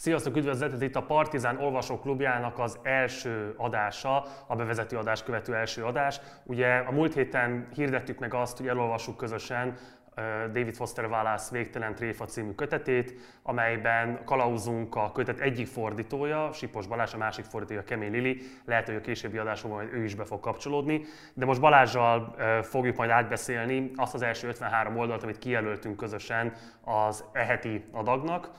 Sziasztok, üdvözlet! itt a Partizán Olvasóklubjának az első adása, a bevezető adás követő első adás. Ugye a múlt héten hirdettük meg azt, hogy elolvassuk közösen David Foster Wallace Végtelen Tréfa című kötetét, amelyben kalauzunk a kötet egyik fordítója, Sipos Balázs, a másik fordítója Kemény Lili, lehet, hogy a későbbi adásokban majd ő is be fog kapcsolódni, de most Balázsjal fogjuk majd átbeszélni azt az első 53 oldalt, amit kijelöltünk közösen az eheti adagnak,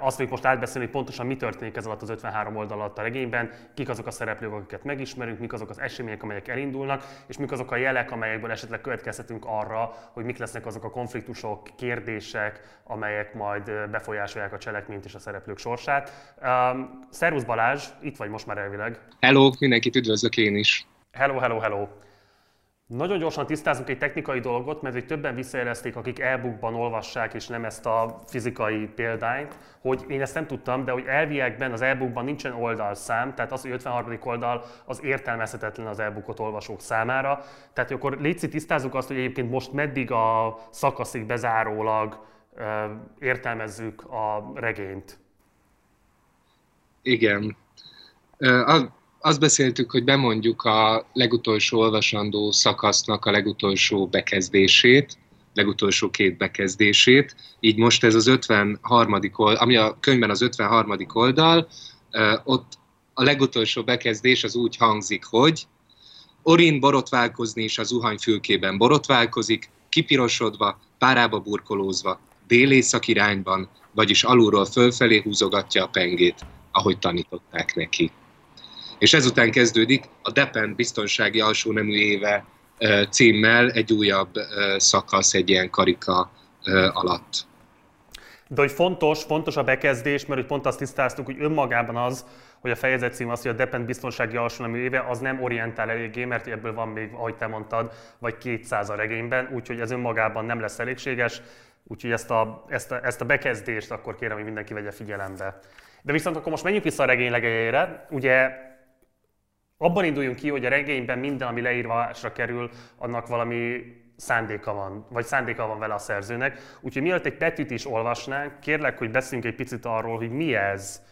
azt fogjuk most átbeszélni, hogy pontosan mi történik ez alatt az 53 oldal alatt a regényben, kik azok a szereplők, akiket megismerünk, mik azok az események, amelyek elindulnak, és mik azok a jelek, amelyekből esetleg következhetünk arra, hogy mik lesznek azok a konfliktusok, kérdések, amelyek majd befolyásolják a cselekményt és a szereplők sorsát. Szervusz Balázs, itt vagy most már elvileg. Hello, mindenkit üdvözlök én is. Hello, hello, hello. Nagyon gyorsan tisztázunk egy technikai dolgot, mert hogy többen visszajelezték, akik e-bookban olvassák, és nem ezt a fizikai példányt, hogy én ezt nem tudtam, de hogy elviekben az e-bookban nincsen oldalszám, tehát az, hogy 53. oldal az értelmezhetetlen az e-bookot olvasók számára. Tehát hogy akkor létszik tisztázzuk azt, hogy egyébként most meddig a szakaszig bezárólag értelmezzük a regényt. Igen azt beszéltük, hogy bemondjuk a legutolsó olvasandó szakasznak a legutolsó bekezdését, legutolsó két bekezdését. Így most ez az 53. oldal, ami a könyvben az 53. oldal, ott a legutolsó bekezdés az úgy hangzik, hogy Orin borotválkozni is az zuhanyfülkében borotválkozik, kipirosodva, párába burkolózva, délészak irányban, vagyis alulról fölfelé húzogatja a pengét, ahogy tanították neki és ezután kezdődik a Depend biztonsági alsó nemű éve címmel egy újabb szakasz egy ilyen karika alatt. De hogy fontos, fontos a bekezdés, mert hogy pont azt tisztáztuk, hogy önmagában az, hogy a fejezet cím az, hogy a Depend biztonsági alsó nemű éve, az nem orientál eléggé, mert ebből van még, ahogy te mondtad, vagy 200 a regényben, úgyhogy ez önmagában nem lesz elégséges, úgyhogy ezt a, ezt a, ezt a bekezdést akkor kérem, hogy mindenki vegye figyelembe. De viszont akkor most menjünk vissza a regény legejére. Ugye abban induljunk ki, hogy a regényben minden, ami leírvásra kerül, annak valami szándéka van, vagy szándéka van vele a szerzőnek. Úgyhogy mielőtt egy Petit is olvasnánk, kérlek, hogy beszéljünk egy picit arról, hogy mi ez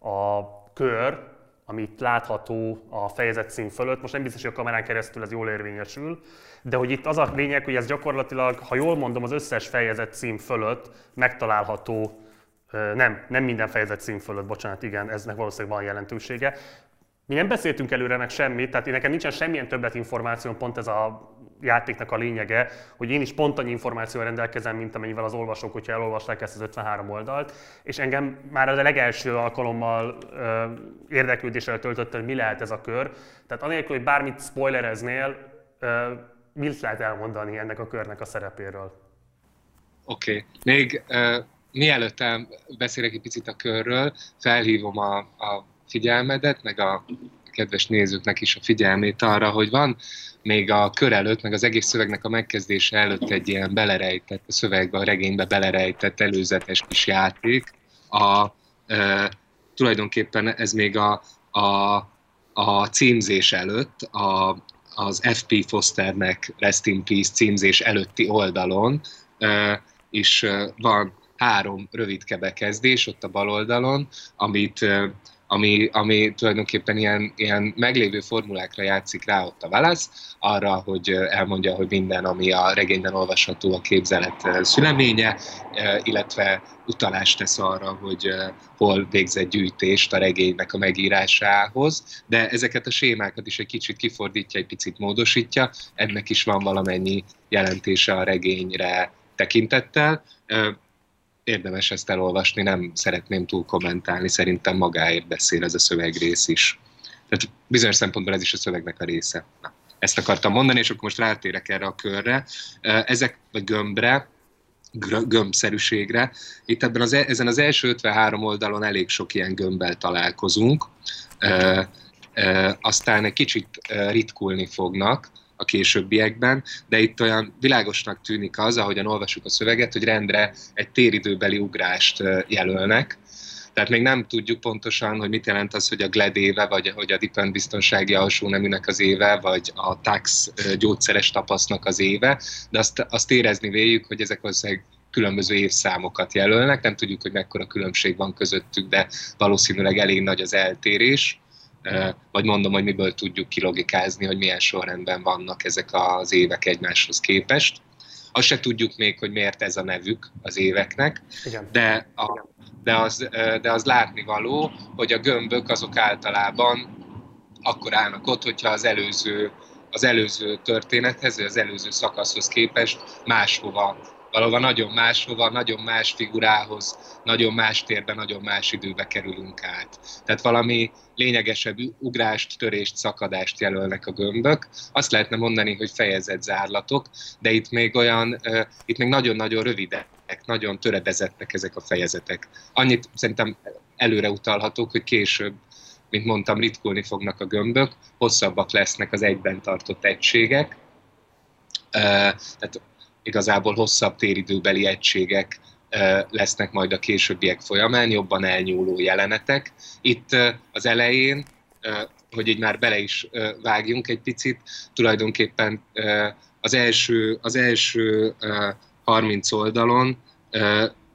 a kör, amit látható a fejezet szín fölött. Most nem biztos, hogy a kamerán keresztül ez jól érvényesül, de hogy itt az a lényeg, hogy ez gyakorlatilag, ha jól mondom, az összes fejezet cím fölött megtalálható nem, nem minden fejezet cím fölött, bocsánat, igen, eznek valószínűleg van jelentősége. Mi nem beszéltünk előre meg semmit, tehát én nekem nincsen semmilyen többet információ, pont ez a játéknak a lényege, hogy én is pont annyi információval rendelkezem, mint amennyivel az olvasók, hogyha elolvasták ezt az 53 oldalt, és engem már a legelső alkalommal ö, érdeklődéssel töltött, hogy mi lehet ez a kör. Tehát anélkül, hogy bármit spoilereznél, ö, mit lehet elmondani ennek a körnek a szerepéről? Oké, okay. még uh, mielőtt beszélek egy picit a körről, felhívom a, a figyelmedet, meg a kedves nézőknek is a figyelmét arra, hogy van még a kör előtt, meg az egész szövegnek a megkezdése előtt egy ilyen belerejtett, a szövegbe, a regénybe belerejtett előzetes kis játék. A, e, tulajdonképpen ez még a, a, a címzés előtt, a, az FP Fosternek Rest in Peace címzés előtti oldalon e, is van három rövidke bekezdés ott a bal oldalon, amit ami, ami tulajdonképpen ilyen, ilyen meglévő formulákra játszik rá ott a válasz, arra, hogy elmondja, hogy minden, ami a regényben olvasható a képzelet szüleménye, illetve utalást tesz arra, hogy hol végzett gyűjtést a regénynek a megírásához, de ezeket a sémákat is egy kicsit kifordítja, egy picit módosítja, ennek is van valamennyi jelentése a regényre tekintettel érdemes ezt elolvasni, nem szeretném túl kommentálni, szerintem magáért beszél ez a szövegrész is. Tehát bizonyos szempontból ez is a szövegnek a része. Na, ezt akartam mondani, és akkor most rátérek erre a körre. Ezek, vagy gömbre, gömbszerűségre. Itt ebben az, e, ezen az első 53 oldalon elég sok ilyen gömbbel találkozunk, e, e, aztán egy kicsit ritkulni fognak, a későbbiekben, de itt olyan világosnak tűnik az, ahogyan olvasjuk a szöveget, hogy rendre egy téridőbeli ugrást jelölnek, tehát még nem tudjuk pontosan, hogy mit jelent az, hogy a GLED éve, vagy hogy a Dipent biztonsági alsó neműnek az éve, vagy a TAX gyógyszeres tapasznak az éve, de azt, azt érezni véljük, hogy ezek valószínűleg különböző évszámokat jelölnek, nem tudjuk, hogy mekkora különbség van közöttük, de valószínűleg elég nagy az eltérés, vagy mondom, hogy miből tudjuk kilogikázni, hogy milyen sorrendben vannak ezek az évek egymáshoz képest. Azt se tudjuk még, hogy miért ez a nevük az éveknek, Igen. De, a, de, az, de az látni való, hogy a gömbök azok általában akkor állnak ott, hogyha az előző, az előző történethez, vagy az előző szakaszhoz képest máshova valóban nagyon máshova, nagyon más figurához, nagyon más térben, nagyon más időbe kerülünk át. Tehát valami lényegesebb ugrást, törést, szakadást jelölnek a gömbök. Azt lehetne mondani, hogy fejezett zárlatok, de itt még olyan, itt még nagyon-nagyon rövidek, nagyon töredezettek ezek a fejezetek. Annyit szerintem előre utalhatók, hogy később mint mondtam, ritkulni fognak a gömbök, hosszabbak lesznek az egyben tartott egységek, tehát igazából hosszabb téridőbeli egységek lesznek majd a későbbiek folyamán, jobban elnyúló jelenetek. Itt az elején, hogy így már bele is vágjunk egy picit, tulajdonképpen az első, az első 30 oldalon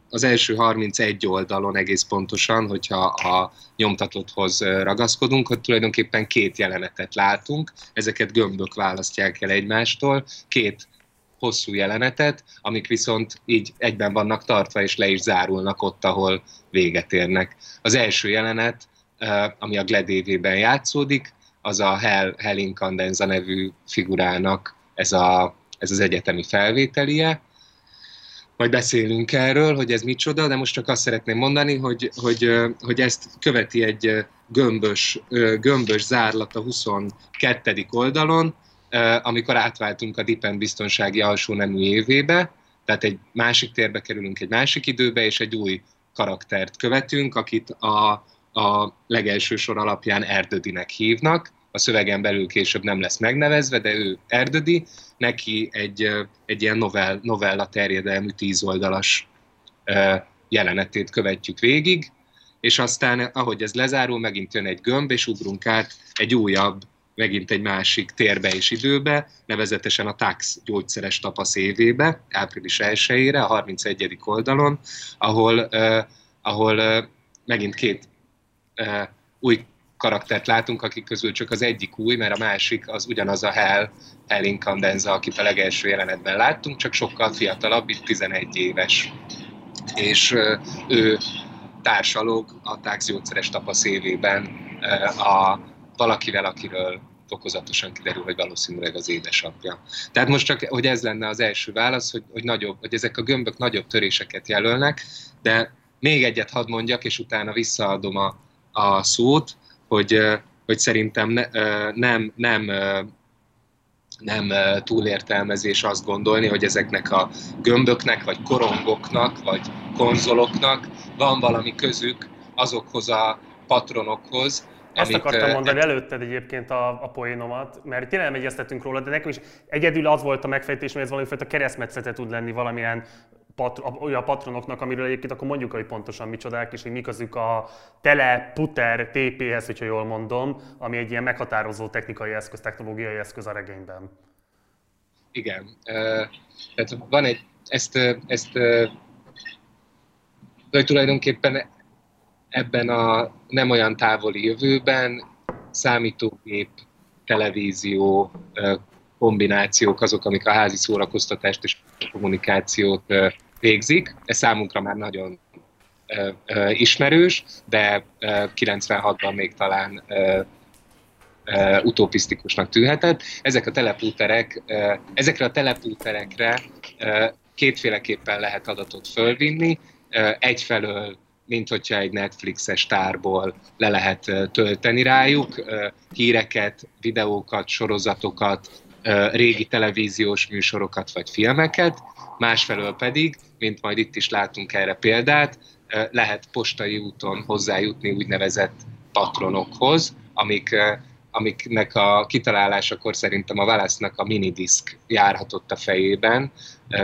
az első 31 oldalon egész pontosan, hogyha a nyomtatotthoz ragaszkodunk, hogy tulajdonképpen két jelenetet látunk, ezeket gömbök választják el egymástól, két hosszú jelenetet, amik viszont így egyben vannak tartva, és le is zárulnak ott, ahol véget érnek. Az első jelenet, ami a Gledévében játszódik, az a Hell, Hell Incandenza nevű figurának ez, a, ez az egyetemi felvételie, majd beszélünk erről, hogy ez micsoda, de most csak azt szeretném mondani, hogy, hogy, hogy ezt követi egy gömbös, gömbös zárlat a 22. oldalon, amikor átváltunk a Dipen biztonsági alsó nemű évébe, tehát egy másik térbe kerülünk egy másik időbe, és egy új karaktert követünk, akit a, a legelső sor alapján Erdödinek hívnak, a szövegen belül később nem lesz megnevezve, de ő Erdödi, neki egy, egy ilyen novell, novella terjedelmű tízoldalas jelenetét követjük végig, és aztán, ahogy ez lezárul, megint jön egy gömb, és ugrunk át egy újabb, megint egy másik térbe és időbe, nevezetesen a Tax gyógyszeres tapasz évébe, április 1 a 31. oldalon, ahol, uh, ahol uh, megint két uh, új karaktert látunk, akik közül csak az egyik új, mert a másik az ugyanaz a Hell, Hell Incandenza, akit a legelső jelenetben láttunk, csak sokkal fiatalabb, itt 11 éves. És ő társalog a táxjógyszeres tapasz évében a valakivel, akiről fokozatosan kiderül, hogy valószínűleg az édesapja. Tehát most csak, hogy ez lenne az első válasz, hogy, hogy, nagyobb, hogy ezek a gömbök nagyobb töréseket jelölnek, de még egyet hadd mondjak, és utána visszaadom a, a szót, hogy, hogy szerintem ne, nem, nem, nem túlértelmezés azt gondolni, hogy ezeknek a gömböknek, vagy korongoknak, vagy konzoloknak van valami közük azokhoz a patronokhoz, ezt amit, akartam mondani előtted egyébként a, a poénomat, mert tényleg nem egyeztetünk róla, de nekem is egyedül az volt a megfejtés, hogy ez valamifajta keresztmetszete tud lenni valamilyen pat, olyan patronoknak, amiről egyébként akkor mondjuk, hogy pontosan micsodák, és hogy mik azok a tele puter TP-hez, hogyha jól mondom, ami egy ilyen meghatározó technikai eszköz, technológiai eszköz a regényben. Igen. Tehát van egy, ezt, ezt uh, tulajdonképpen ebben a nem olyan távoli jövőben számítógép, televízió, kombinációk azok, amik a házi szórakoztatást és kommunikációt végzik. Ez számunkra már nagyon ismerős, de 96-ban még talán utopisztikusnak tűnhetett. Ezek a telepúterek, ezekre a telepúterekre kétféleképpen lehet adatot fölvinni. Egyfelől mint hogyha egy Netflixes tárból le lehet tölteni rájuk híreket, videókat, sorozatokat, régi televíziós műsorokat vagy filmeket, másfelől pedig, mint majd itt is látunk erre példát, lehet postai úton hozzájutni úgynevezett patronokhoz, amik, amiknek a kitalálásakor szerintem a Wallace-nak a minidisk járhatott a fejében.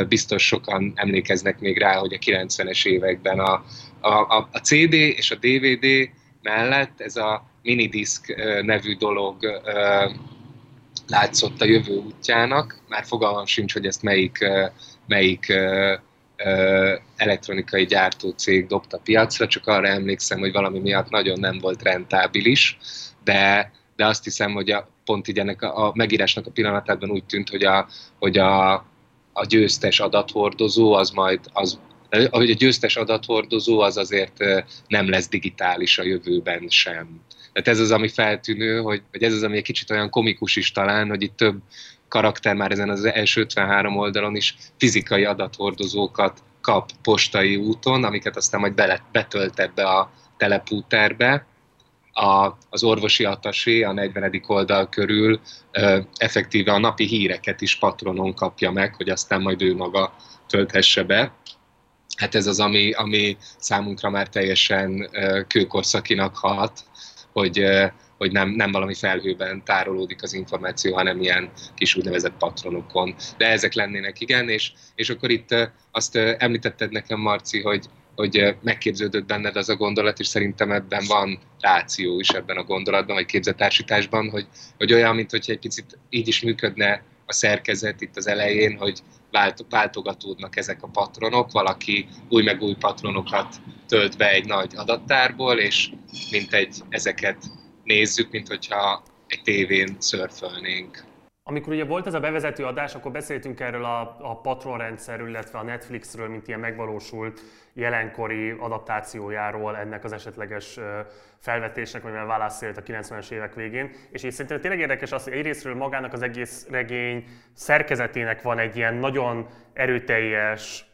Biztos sokan emlékeznek még rá, hogy a 90-es években a, a, a, a CD és a DVD mellett ez a minidisk nevű dolog látszott a jövő útjának. Már fogalmam sincs, hogy ezt melyik, melyik elektronikai gyártócég dobta piacra, csak arra emlékszem, hogy valami miatt nagyon nem volt rentábilis, de, de azt hiszem, hogy a, pont így ennek a, a megírásnak a pillanatában úgy tűnt, hogy a, hogy a, a győztes adathordozó az majd az hogy a győztes adathordozó az azért nem lesz digitális a jövőben sem. Tehát ez az, ami feltűnő, hogy, hogy ez az, ami egy kicsit olyan komikus is talán, hogy itt több karakter már ezen az első 53 oldalon is fizikai adathordozókat kap postai úton, amiket aztán majd bele, betölt ebbe a telepúterbe. A, az orvosi atasé a 40. oldal körül ö, effektíve a napi híreket is patronon kapja meg, hogy aztán majd ő maga tölthesse be. Hát ez az, ami, ami számunkra már teljesen kőkorszakinak hat, hogy hogy nem, nem valami felhőben tárolódik az információ, hanem ilyen kis úgynevezett patronokon. De ezek lennének, igen, és, és akkor itt azt említetted nekem, Marci, hogy, hogy megképződött benned az a gondolat, és szerintem ebben van ráció is ebben a gondolatban, vagy képzetársításban, hogy, hogy olyan, mint hogy egy picit így is működne a szerkezet itt az elején, hogy vált, váltogatódnak ezek a patronok, valaki új meg új patronokat tölt be egy nagy adattárból, és mint egy ezeket nézzük, mint hogyha egy tévén szörfölnénk. Amikor ugye volt ez a bevezető adás, akkor beszéltünk erről a, a Patron rendszerről, illetve a Netflixről, mint ilyen megvalósult jelenkori adaptációjáról ennek az esetleges felvetésnek, amivel válasz a 90-es évek végén. És én szerintem tényleg érdekes az, hogy egyrésztről magának az egész regény szerkezetének van egy ilyen nagyon erőteljes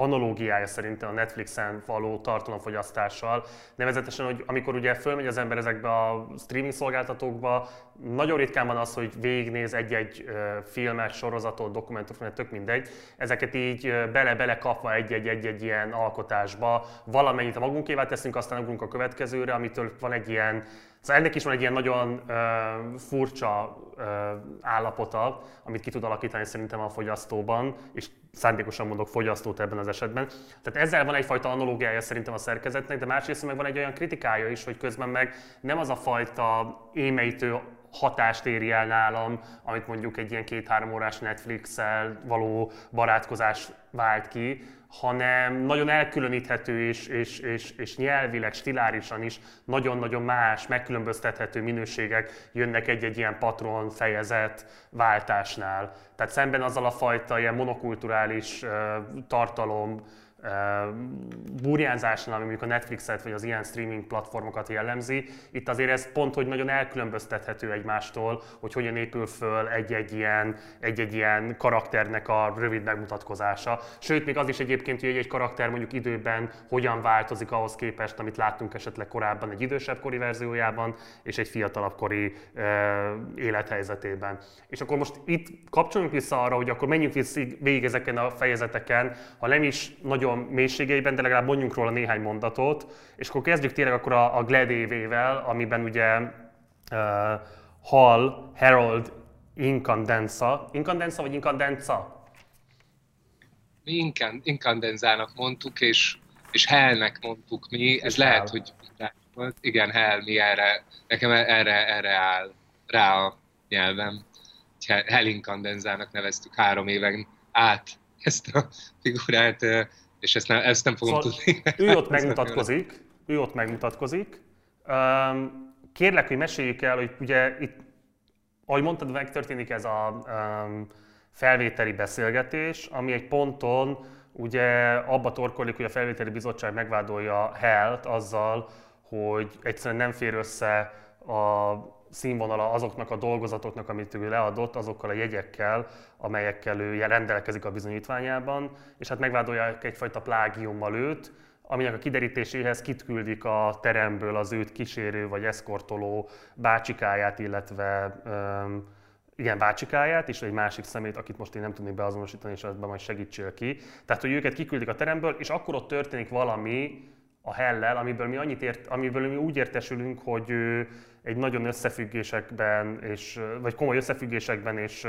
analógiája szerintem a Netflixen való tartalomfogyasztással. Nevezetesen, hogy amikor ugye fölmegy az ember ezekbe a streaming szolgáltatókba, nagyon ritkán van az, hogy végignéz egy-egy filmet, sorozatot, dokumentumfilmet, tök mindegy. Ezeket így bele-bele kapva egy-egy-egy ilyen alkotásba, valamennyit a magunkévá teszünk, aztán ugrunk a következőre, amitől van egy ilyen Szóval ennek is van egy ilyen nagyon uh, furcsa uh, állapota, amit ki tud alakítani szerintem a fogyasztóban, és szándékosan mondok fogyasztót ebben az esetben. Tehát ezzel van egyfajta analógiája szerintem a szerkezetnek, de másrészt meg van egy olyan kritikája is, hogy közben meg nem az a fajta émeítő hatást éri el nálam, amit mondjuk egy ilyen két-három órás Netflix-el való barátkozás vált ki, hanem nagyon elkülöníthető és, és, és, és nyelvileg, stilárisan is nagyon-nagyon más, megkülönböztethető minőségek jönnek egy-egy ilyen patron fejezet váltásnál. Tehát szemben azzal a fajta ilyen monokulturális uh, tartalom, burjánzásnál, ami mondjuk a Netflixet vagy az ilyen streaming platformokat jellemzi, itt azért ez pont, hogy nagyon elkülönböztethető egymástól, hogy hogyan épül föl egy-egy ilyen, egy-egy ilyen karakternek a rövid megmutatkozása. Sőt, még az is egyébként, hogy egy karakter mondjuk időben hogyan változik ahhoz képest, amit láttunk esetleg korábban egy idősebb kori verziójában, és egy fiatalabb kori uh, élethelyzetében. És akkor most itt kapcsolunk vissza arra, hogy akkor menjünk vissza végig ezeken a fejezeteken, ha nem is nagyon nagyon mélységeiben, de legalább mondjunk róla néhány mondatot, és akkor kezdjük tényleg akkor a, a Glad évével, amiben ugye uh, Hall, Harold Incandenza, Incandenza vagy Incandenza? Mi Incandenzának mondtuk, és, és Hellnek mondtuk mi, ez és lehet, hell. hogy volt. Igen, Hell, mi erre, nekem erre, erre áll rá a nyelvem. Hell Incandenzának neveztük három éven át ezt a figurát, és ezt nem, ezt nem fogom szóval tudni. Ő ott megmutatkozik, ő ott megmutatkozik. Kérlek, hogy meséljük el, hogy ugye itt, ahogy mondtad, megtörténik ez a felvételi beszélgetés, ami egy ponton ugye abba torkolik, hogy a felvételi bizottság megvádolja Helt azzal, hogy egyszerűen nem fér össze a színvonala azoknak a dolgozatoknak, amit ő leadott, azokkal a jegyekkel, amelyekkel ő rendelkezik a bizonyítványában, és hát megvádolják egyfajta plágiummal őt, aminek a kiderítéséhez kitküldik a teremből az őt kísérő vagy eszkortoló bácsikáját, illetve um, igen, bácsikáját, és egy másik szemét, akit most én nem tudnék beazonosítani, és ebben majd segítsél ki. Tehát, hogy őket kiküldik a teremből, és akkor ott történik valami, a hellel, amiből mi, annyit ért, amiből mi úgy értesülünk, hogy egy nagyon összefüggésekben, és, vagy komoly összefüggésekben és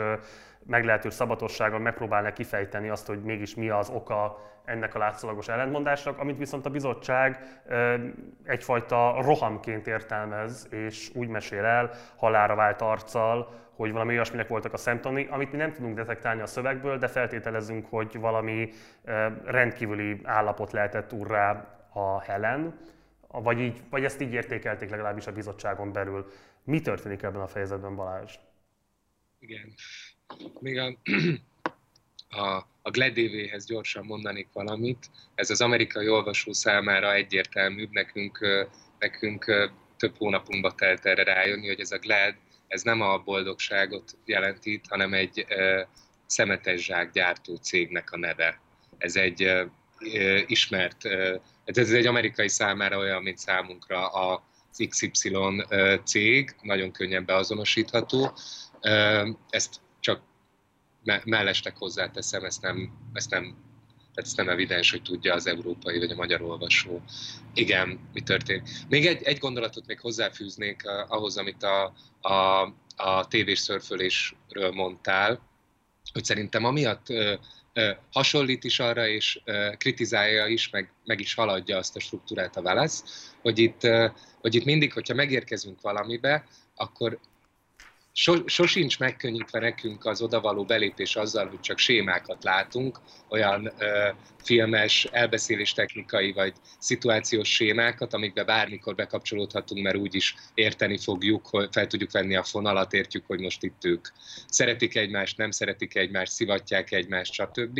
meglehetős szabatossággal megpróbálnak kifejteni azt, hogy mégis mi az oka ennek a látszólagos ellentmondásnak, amit viszont a bizottság egyfajta rohamként értelmez, és úgy mesél el halára vált arccal, hogy valami olyasminek voltak a szemtani, amit mi nem tudunk detektálni a szövegből, de feltételezünk, hogy valami rendkívüli állapot lehetett urrá a Helen, vagy, így, vagy ezt így értékelték legalábbis a bizottságon belül. Mi történik ebben a fejezetben, Balázs? Igen. Még a, a, a Gledévéhez gyorsan mondanék valamit. Ez az amerikai olvasó számára egyértelműbb, nekünk, nekünk több hónapunkba telt erre rájönni, hogy ez a Glad, ez nem a boldogságot jelentít, hanem egy szemetes gyártó cégnek a neve. Ez egy ismert, ez egy amerikai számára olyan, mint számunkra az XY cég, nagyon könnyen beazonosítható. Ezt csak mellestek hozzáteszem, ezt nem, ezt nem tehát ez nem evidens, hogy tudja az európai vagy a magyar olvasó. Igen, mi történt. Még egy, egy gondolatot még hozzáfűznék ahhoz, amit a, a, a tévés szörfölésről mondtál, hogy szerintem amiatt hasonlít is arra, és kritizálja is, meg, meg is haladja azt a struktúrát a válasz, hogy itt, hogy itt mindig, hogyha megérkezünk valamibe, akkor so, sosincs megkönnyítve nekünk az odavaló belépés azzal, hogy csak sémákat látunk, olyan ö, filmes, elbeszélés technikai vagy szituációs sémákat, amikbe bármikor bekapcsolódhatunk, mert úgyis érteni fogjuk, hogy fel tudjuk venni a fonalat, értjük, hogy most itt ők szeretik egymást, nem szeretik egymást, szivatják egymást, stb.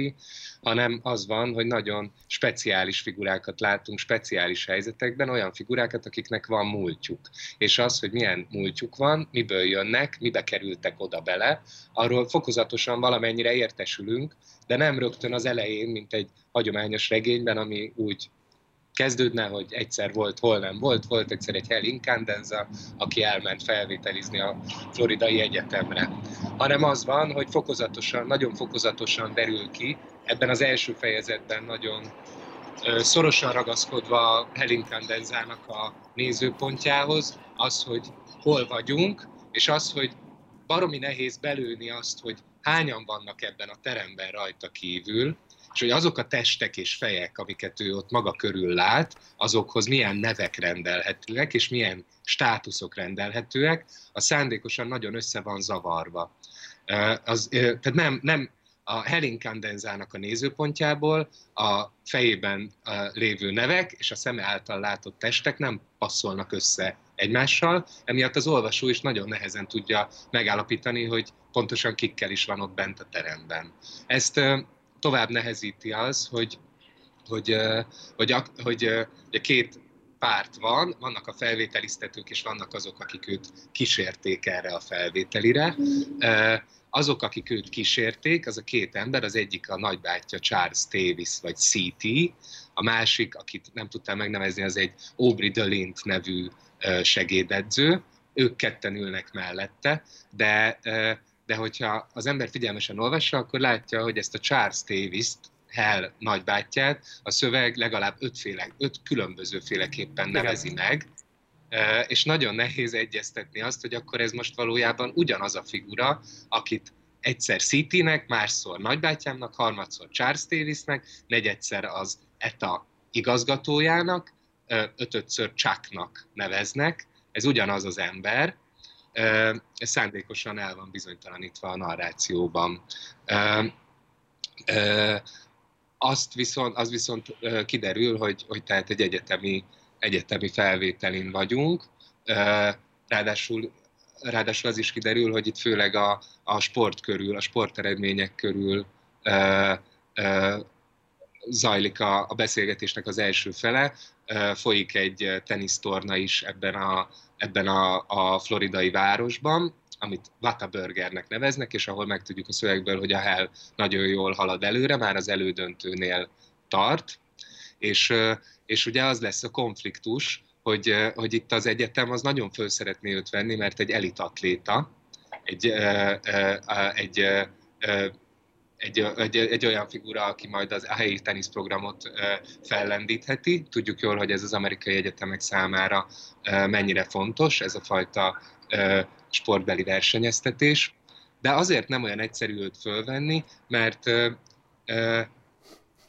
Hanem az van, hogy nagyon speciális figurákat látunk, speciális helyzetekben, olyan figurákat, akiknek van múltjuk. És az, hogy milyen múltjuk van, miből jönnek, mibe kerültek oda bele, arról fokozatosan valamennyire értesülünk, de nem rögtön az elején, mint egy hagyományos regényben, ami úgy kezdődne, hogy egyszer volt, hol nem volt. Volt egyszer egy Hell Incandenza, aki elment felvételizni a Floridai Egyetemre. Hanem az van, hogy fokozatosan, nagyon fokozatosan derül ki, ebben az első fejezetben nagyon szorosan ragaszkodva Hell Incandenzának a nézőpontjához, az, hogy hol vagyunk, és az, hogy baromi nehéz belőni azt, hogy hányan vannak ebben a teremben rajta kívül, és hogy azok a testek és fejek, amiket ő ott maga körül lát, azokhoz milyen nevek rendelhetőek, és milyen státuszok rendelhetőek, a szándékosan nagyon össze van zavarva. Az, tehát nem, nem a Helen Kandenzának a nézőpontjából a fejében lévő nevek és a szeme által látott testek nem passzolnak össze egymással, emiatt az olvasó is nagyon nehezen tudja megállapítani, hogy pontosan kikkel is van ott bent a teremben. Ezt tovább nehezíti az, hogy, hogy, hogy, hogy, hogy hogy két párt van, vannak a felvételiztetők, és vannak azok, akik őt kísérték erre a felvételire. Azok, akik őt kísérték, az a két ember, az egyik a nagybátyja Charles Davis, vagy CT, a másik, akit nem tudtam megnevezni, az egy Aubrey Delint nevű segédedző, ők ketten ülnek mellette, de, de hogyha az ember figyelmesen olvassa, akkor látja, hogy ezt a Charles Davis-t, Hell nagybátyját, a szöveg legalább ötféle, öt különbözőféleképpen nevezi meg, és nagyon nehéz egyeztetni azt, hogy akkor ez most valójában ugyanaz a figura, akit egyszer City-nek, másszor nagybátyámnak, harmadszor Charles Davisnek, negyedszer az ETA igazgatójának, ötödször Chucknak neveznek, ez ugyanaz az ember, ez szándékosan el van bizonytalanítva a narrációban. Azt viszont, az viszont kiderül, hogy, hogy tehát egy egyetemi, egyetemi felvételin vagyunk, ráadásul ráadásul az is kiderül, hogy itt főleg a, a sport körül, a sporteredmények körül zajlik a, a beszélgetésnek az első fele. Folyik egy tenisztorna is ebben a, ebben a, a floridai városban, amit Whataburgernek neveznek, és ahol megtudjuk a szövegből, hogy a Hell nagyon jól halad előre, már az elődöntőnél tart, és, és ugye az lesz a konfliktus, hogy, hogy itt az egyetem az nagyon föl szeretné őt venni, mert egy elitatléta, egy, egy, egy egy, egy, egy olyan figura, aki majd az helyi teniszprogramot fellendítheti. Tudjuk jól, hogy ez az amerikai egyetemek számára mennyire fontos, ez a fajta sportbeli versenyeztetés. De azért nem olyan egyszerű őt fölvenni, mert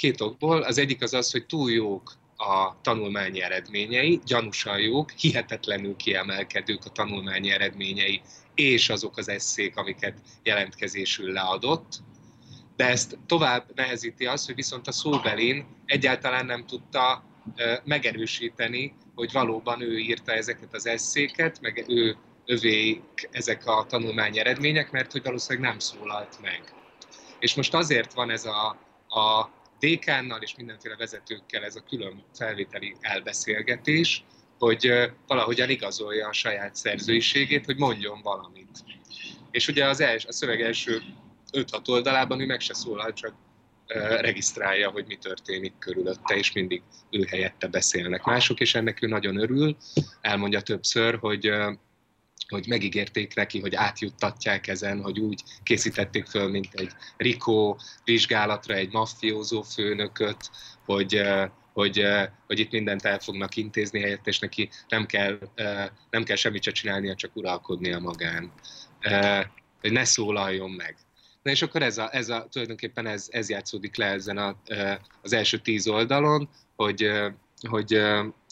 két okból. Az egyik az az, hogy túl jók a tanulmányi eredményei, gyanúsan jók, hihetetlenül kiemelkedők a tanulmányi eredményei, és azok az eszék, amiket jelentkezésül leadott. De ezt tovább nehezíti az, hogy viszont a szóbelin egyáltalán nem tudta megerősíteni, hogy valóban ő írta ezeket az eszéket, meg ő övék ezek a tanulmányi eredmények, mert hogy valószínűleg nem szólalt meg. És most azért van ez a, a dékánnal és mindenféle vezetőkkel ez a külön felvételi elbeszélgetés, hogy valahogyan igazolja a saját szerzőiségét, hogy mondjon valamit. És ugye az els, a szöveg első 5-6 oldalában ő meg se szólal, csak regisztrálja, hogy mi történik körülötte, és mindig ő helyette beszélnek mások, és ennek ő nagyon örül. Elmondja többször, hogy hogy megígérték neki, hogy átjuttatják ezen, hogy úgy készítették föl, mint egy Rikó vizsgálatra egy maffiózó főnököt, hogy, hogy, hogy itt mindent el fognak intézni helyett, és neki nem kell, nem kell semmit se csinálnia, csak uralkodnia magán. Hogy ne szólaljon meg. Na és akkor ez a, ez a, tulajdonképpen ez, ez játszódik le ezen a, az első tíz oldalon, hogy, hogy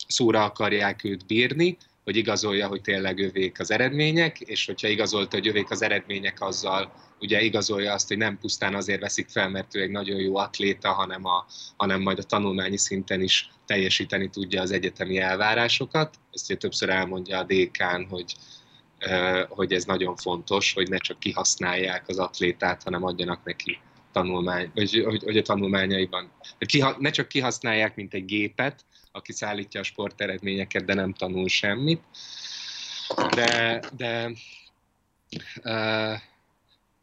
szóra akarják őt bírni, hogy igazolja, hogy tényleg övék az eredmények, és hogyha igazolta, hogy övék az eredmények, azzal ugye igazolja azt, hogy nem pusztán azért veszik fel, mert ő egy nagyon jó atléta, hanem, a, hanem majd a tanulmányi szinten is teljesíteni tudja az egyetemi elvárásokat. Ezt ugye többször elmondja a dékán, hogy, hogy ez nagyon fontos, hogy ne csak kihasználják az atlétát, hanem adjanak neki tanulmány, vagy hogy, hogy a tanulmányaiban, hogy ne csak kihasználják, mint egy gépet, aki szállítja a sporteredményeket, de nem tanul semmit. De, de,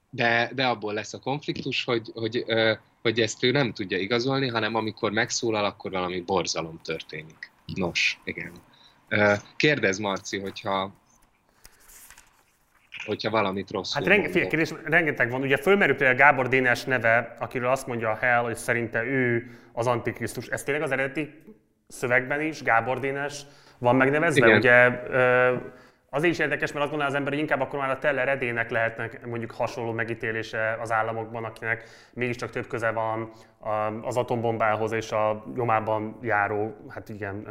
de, de abból lesz a konfliktus, hogy, hogy, hogy ezt ő nem tudja igazolni, hanem amikor megszólal, akkor valami borzalom történik. Nos, igen. Kérdez Marci, hogyha hogyha valamit rosszul Hát renge, figyelj, kérdés, rengeteg van. Ugye fölmerül például Gábor Dénes neve, akiről azt mondja a Hell, hogy szerinte ő az Antikrisztus. Ez tényleg az eredeti szövegben is, Gábor Dénes van megnevezve. Igen. Ugye azért is érdekes, mert azt gondolja az ember, hogy inkább akkor már a Teller edének lehetnek mondjuk hasonló megítélése az államokban, akinek mégiscsak több köze van az atombombához és a nyomában járó, hát igen,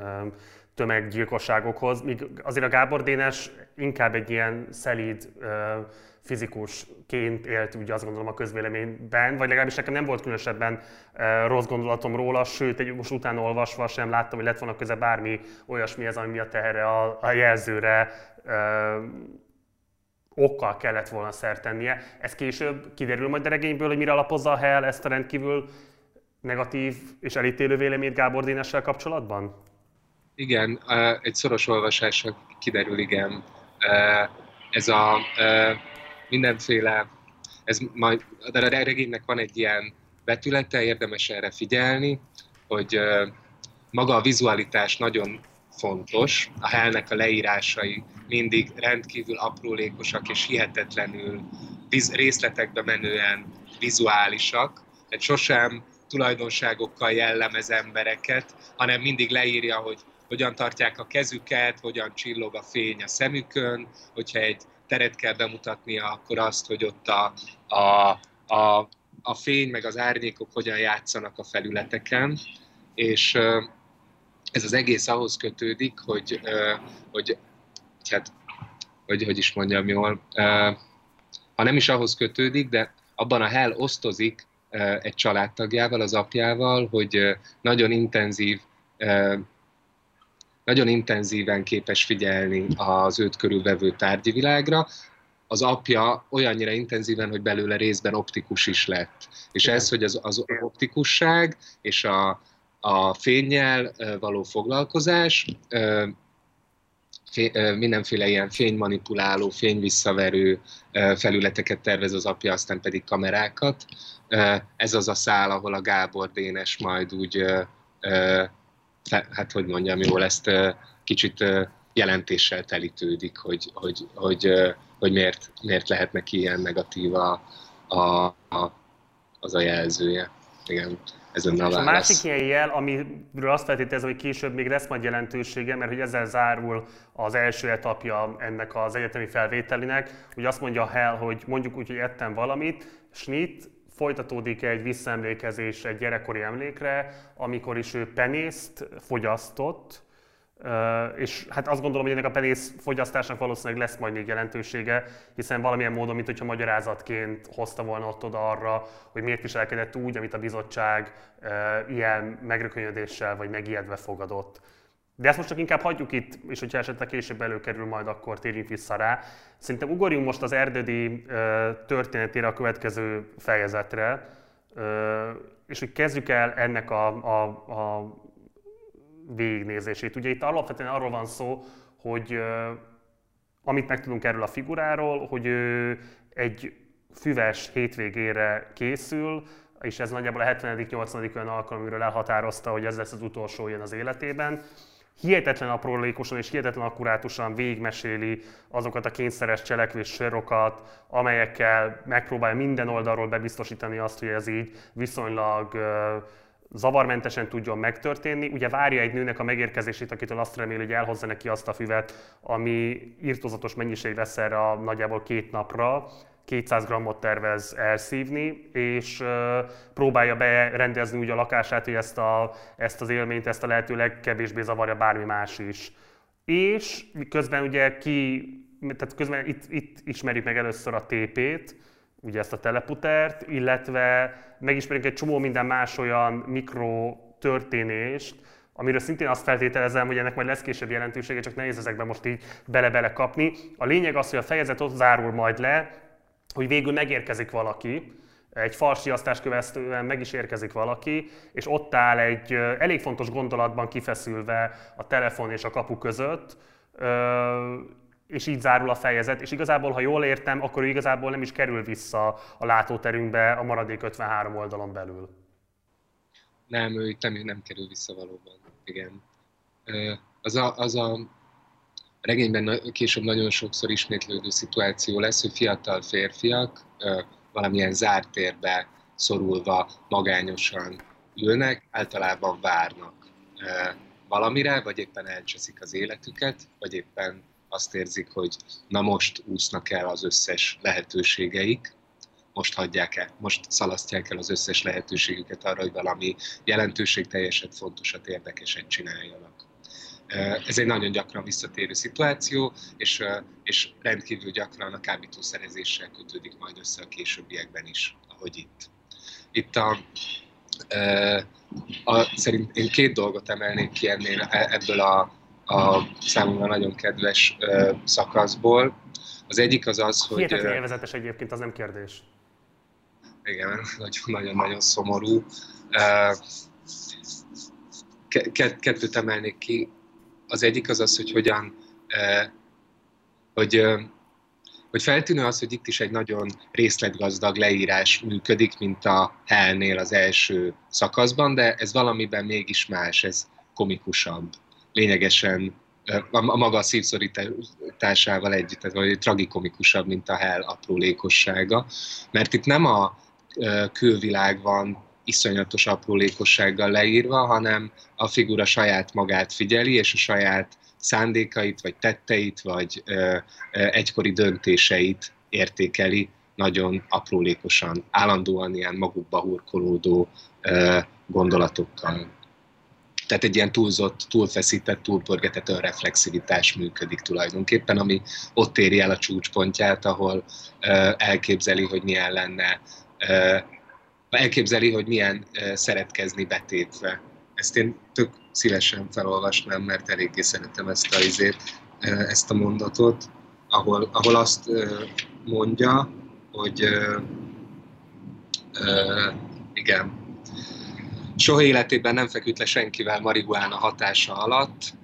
tömeggyilkosságokhoz, míg azért a Gábor Dénes inkább egy ilyen szelíd fizikusként élt, ugye azt gondolom a közvéleményben, vagy legalábbis nekem nem volt különösebben rossz gondolatom róla, sőt, egy, most utána olvasva sem láttam, hogy lett volna köze bármi olyasmihez, ami miatt erre a, a jelzőre okkal kellett volna szert tennie. Ez később kiderül majd a regényből, hogy mire alapozza a Hell ezt a rendkívül negatív és elítélő véleményt Gábor Dénessel kapcsolatban? Igen, egy szoros olvasással kiderül, igen. Ez a mindenféle, ez majd, de a regénynek van egy ilyen betülete, érdemes erre figyelni, hogy maga a vizualitás nagyon fontos, a helnek a leírásai mindig rendkívül aprólékosak és hihetetlenül részletekbe menően vizuálisak, tehát sosem tulajdonságokkal jellemez embereket, hanem mindig leírja, hogy hogyan tartják a kezüket, hogyan csillog a fény a szemükön, hogyha egy teret kell bemutatnia, akkor azt, hogy ott a, a, a, a fény meg az árnyékok hogyan játszanak a felületeken, és ez az egész ahhoz kötődik, hogy, hogy hát, hogy, hogy is mondjam jól, ha nem is ahhoz kötődik, de abban a Hell osztozik egy családtagjával, az apjával, hogy nagyon intenzív nagyon intenzíven képes figyelni az őt körülvevő tárgyi világra, az apja olyannyira intenzíven, hogy belőle részben optikus is lett. És ez, hogy az, az optikusság és a, a fényjel való foglalkozás, mindenféle ilyen fénymanipuláló, fényvisszaverő felületeket tervez az apja, aztán pedig kamerákat. Ez az a szál, ahol a Gábor Dénes majd úgy hát hogy mondjam jól, ezt kicsit jelentéssel telítődik, hogy, hogy, hogy, hogy miért, miért lehet neki ilyen negatív a, a, a, az a jelzője. Igen, ez a válasz. A másik ilyen jel, amiről azt feltételezem, hogy később még lesz majd jelentősége, mert hogy ezzel zárul az első etapja ennek az egyetemi felvételinek, hogy azt mondja Hell, hogy mondjuk úgy, hogy ettem valamit, snit, folytatódik egy visszaemlékezés egy gyerekkori emlékre, amikor is ő penészt fogyasztott, és hát azt gondolom, hogy ennek a penész fogyasztásnak valószínűleg lesz majd még jelentősége, hiszen valamilyen módon, mint hogyha magyarázatként hozta volna ott oda arra, hogy miért viselkedett úgy, amit a bizottság ilyen megrökönyödéssel vagy megijedve fogadott. De ezt most csak inkább hagyjuk itt, és hogyha esetleg később előkerül majd, akkor térjünk vissza rá. Szerintem ugorjunk most az erdődi történetére a következő fejezetre, és hogy kezdjük el ennek a, a, a végignézését. Ugye itt alapvetően arról van szó, hogy amit megtudunk erről a figuráról, hogy ő egy füves hétvégére készül, és ez nagyjából a 70.-80. olyan alkalom, amiről elhatározta, hogy ez lesz az utolsó ilyen az életében. Hihetetlen aprólékosan és hihetetlen akkurátusan végigmeséli azokat a kényszeres cselekvés sorokat, amelyekkel megpróbálja minden oldalról bebiztosítani azt, hogy ez így viszonylag zavarmentesen tudjon megtörténni. Ugye várja egy nőnek a megérkezését, akitől azt reméli, hogy elhozza neki azt a füvet, ami írtózatos mennyiség vesz erre a nagyjából két napra, 200 grammot tervez elszívni, és próbálja berendezni úgy a lakását, hogy ezt, a, ezt az élményt, ezt a lehető legkevésbé zavarja bármi más is. És közben ugye ki, tehát közben itt, itt ismerjük meg először a TP-t, ugye ezt a teleputert, illetve megismerünk egy csomó minden más olyan mikro történést, amiről szintén azt feltételezem, hogy ennek majd lesz később jelentősége, csak nehéz ezekben most így bele-bele kapni. A lényeg az, hogy a fejezet ott zárul majd le, hogy végül megérkezik valaki, egy falsiasztás követően meg is érkezik valaki, és ott áll egy elég fontos gondolatban kifeszülve a telefon és a kapu között, és így zárul a fejezet, és igazából, ha jól értem, akkor ő igazából nem is kerül vissza a látóterünkbe a maradék 53 oldalon belül. Nem, ő itt nem, nem kerül vissza valóban, igen. Az a, az a regényben később nagyon sokszor ismétlődő szituáció lesz, hogy fiatal férfiak valamilyen zárt térbe szorulva magányosan ülnek, általában várnak valamire, vagy éppen elcseszik az életüket, vagy éppen azt érzik, hogy na most úsznak el az összes lehetőségeik, most hagyják el, most szalasztják el az összes lehetőségüket arra, hogy valami jelentőségteljeset, fontosat, érdekeset csináljanak. Ez egy nagyon gyakran visszatérő szituáció, és, és rendkívül gyakran a kábítószerezéssel kötődik majd össze a későbbiekben is, ahogy itt. Itt a, a, szerint én két dolgot emelnék ki ennél, e, ebből a, a számomra nagyon kedves szakaszból. Az egyik az az, hogy... Hihetetlen élvezetes egyébként, az nem kérdés. Igen, nagyon-nagyon szomorú. Kettőt emelnék ki. Az egyik az az, hogy hogyan, hogy, hogy feltűnő az, hogy itt is egy nagyon részletgazdag leírás működik, mint a Hellnél az első szakaszban, de ez valamiben mégis más, ez komikusabb lényegesen a, a maga szívszorításával együtt, tehát vagy tragikomikusabb, mint a Hell aprólékossága. Mert itt nem a külvilág van iszonyatos aprólékossággal leírva, hanem a figura saját magát figyeli, és a saját szándékait, vagy tetteit, vagy ö, ö, egykori döntéseit értékeli nagyon aprólékosan, állandóan ilyen magukba hurkolódó ö, gondolatokkal. Tehát egy ilyen túlzott, túlfeszített, túlpörgetett önreflexivitás működik tulajdonképpen, ami ott éri el a csúcspontját, ahol uh, elképzeli, hogy milyen lenne, uh, elképzeli, hogy milyen szeretkezni betétve. Ezt én tök szívesen felolvasnám, mert eléggé szeretem ezt a, izét, ezt a mondatot, ahol, ahol azt mondja, hogy igen, Soha életében nem feküdt le senkivel marihuána hatása alatt,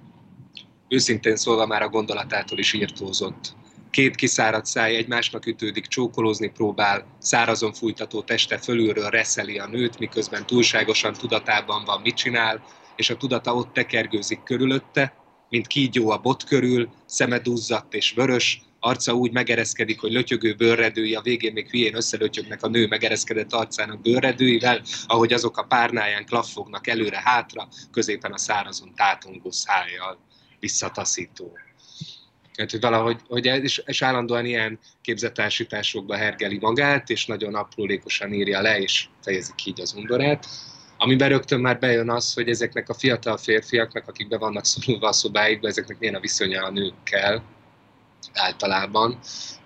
őszintén szólva már a gondolatától is írtózott. Két kiszáradt száj egymásnak ütődik, csókolózni próbál, szárazon fújtató teste fölülről reszeli a nőt, miközben túlságosan tudatában van, mit csinál, és a tudata ott tekergőzik körülötte, mint kígyó a bot körül, szeme duzzadt és vörös, arca úgy megereszkedik, hogy lötyögő bőrredői, a végén még hülyén összelötyögnek a nő megereszkedett arcának bőrredőivel, ahogy azok a párnáján klaffognak előre-hátra, középen a szárazon tátongó szájjal visszataszító. Tehát, hogy valahogy, hogy és, és állandóan ilyen képzettársításokba hergeli magát, és nagyon aprólékosan írja le, és fejezi ki így az undorát. Amiben rögtön már bejön az, hogy ezeknek a fiatal férfiaknak, akik be vannak szorulva a szobáikba, ezeknek milyen a viszonya a nőkkel általában.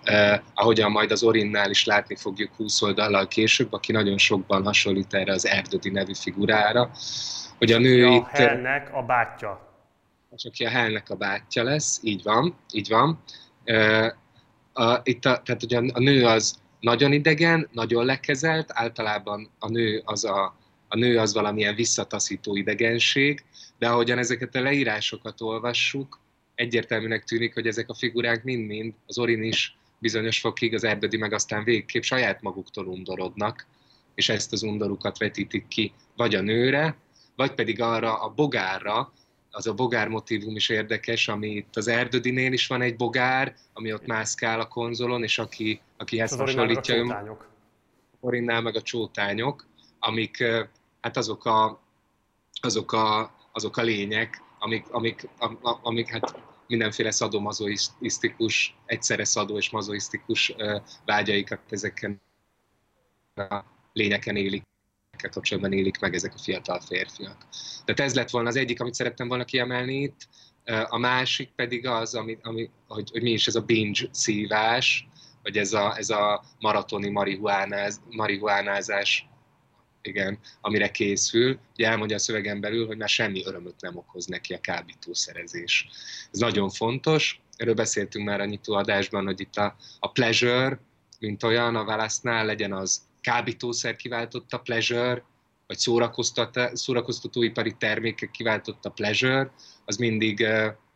Eh, ahogyan majd az Orinnál is látni fogjuk 20 oldallal később, aki nagyon sokban hasonlít erre az Erdödi nevű figurára. Hogy a nő a itt... Helnek a bátyja és aki a Hellnek a bátyja lesz, így van, így van. A, itt a, tehát ugye a, nő az nagyon idegen, nagyon lekezelt, általában a nő az, a, a nő az valamilyen visszataszító idegenség, de ahogyan ezeket a leírásokat olvassuk, egyértelműnek tűnik, hogy ezek a figurák mind-mind, az Orin is bizonyos fokig, az Erdödi meg aztán végképp saját maguktól undorodnak, és ezt az undorukat vetítik ki vagy a nőre, vagy pedig arra a bogárra, az a bogár motivum is érdekes, ami itt az Erdödinél is van egy bogár, ami ott mászkál a konzolon, és aki, aki ezt hasonlítja... A Orinnál meg a csótányok, amik hát azok a, azok a, azok a lények, amik, amik, amik hát mindenféle szadomazoisztikus, egyszerre szadó és mazoisztikus vágyaikat ezeken a lényeken élik kapcsolatban élik meg ezek a fiatal férfiak. Tehát ez lett volna az egyik, amit szerettem volna kiemelni itt, a másik pedig az, ami, ami, hogy, hogy mi is ez a binge szívás, vagy ez a, ez a maratoni marihuánáz, marihuánázás, igen, amire készül. Ugye elmondja a szövegen belül, hogy már semmi örömöt nem okoz neki a kábítószerezés. Ez nagyon fontos. Erről beszéltünk már a nyitó adásban, hogy itt a, a pleasure, mint olyan a válasznál legyen az kábítószer kiváltotta pleasure, vagy szórakoztatóipari termékek kiváltotta pleasure, az mindig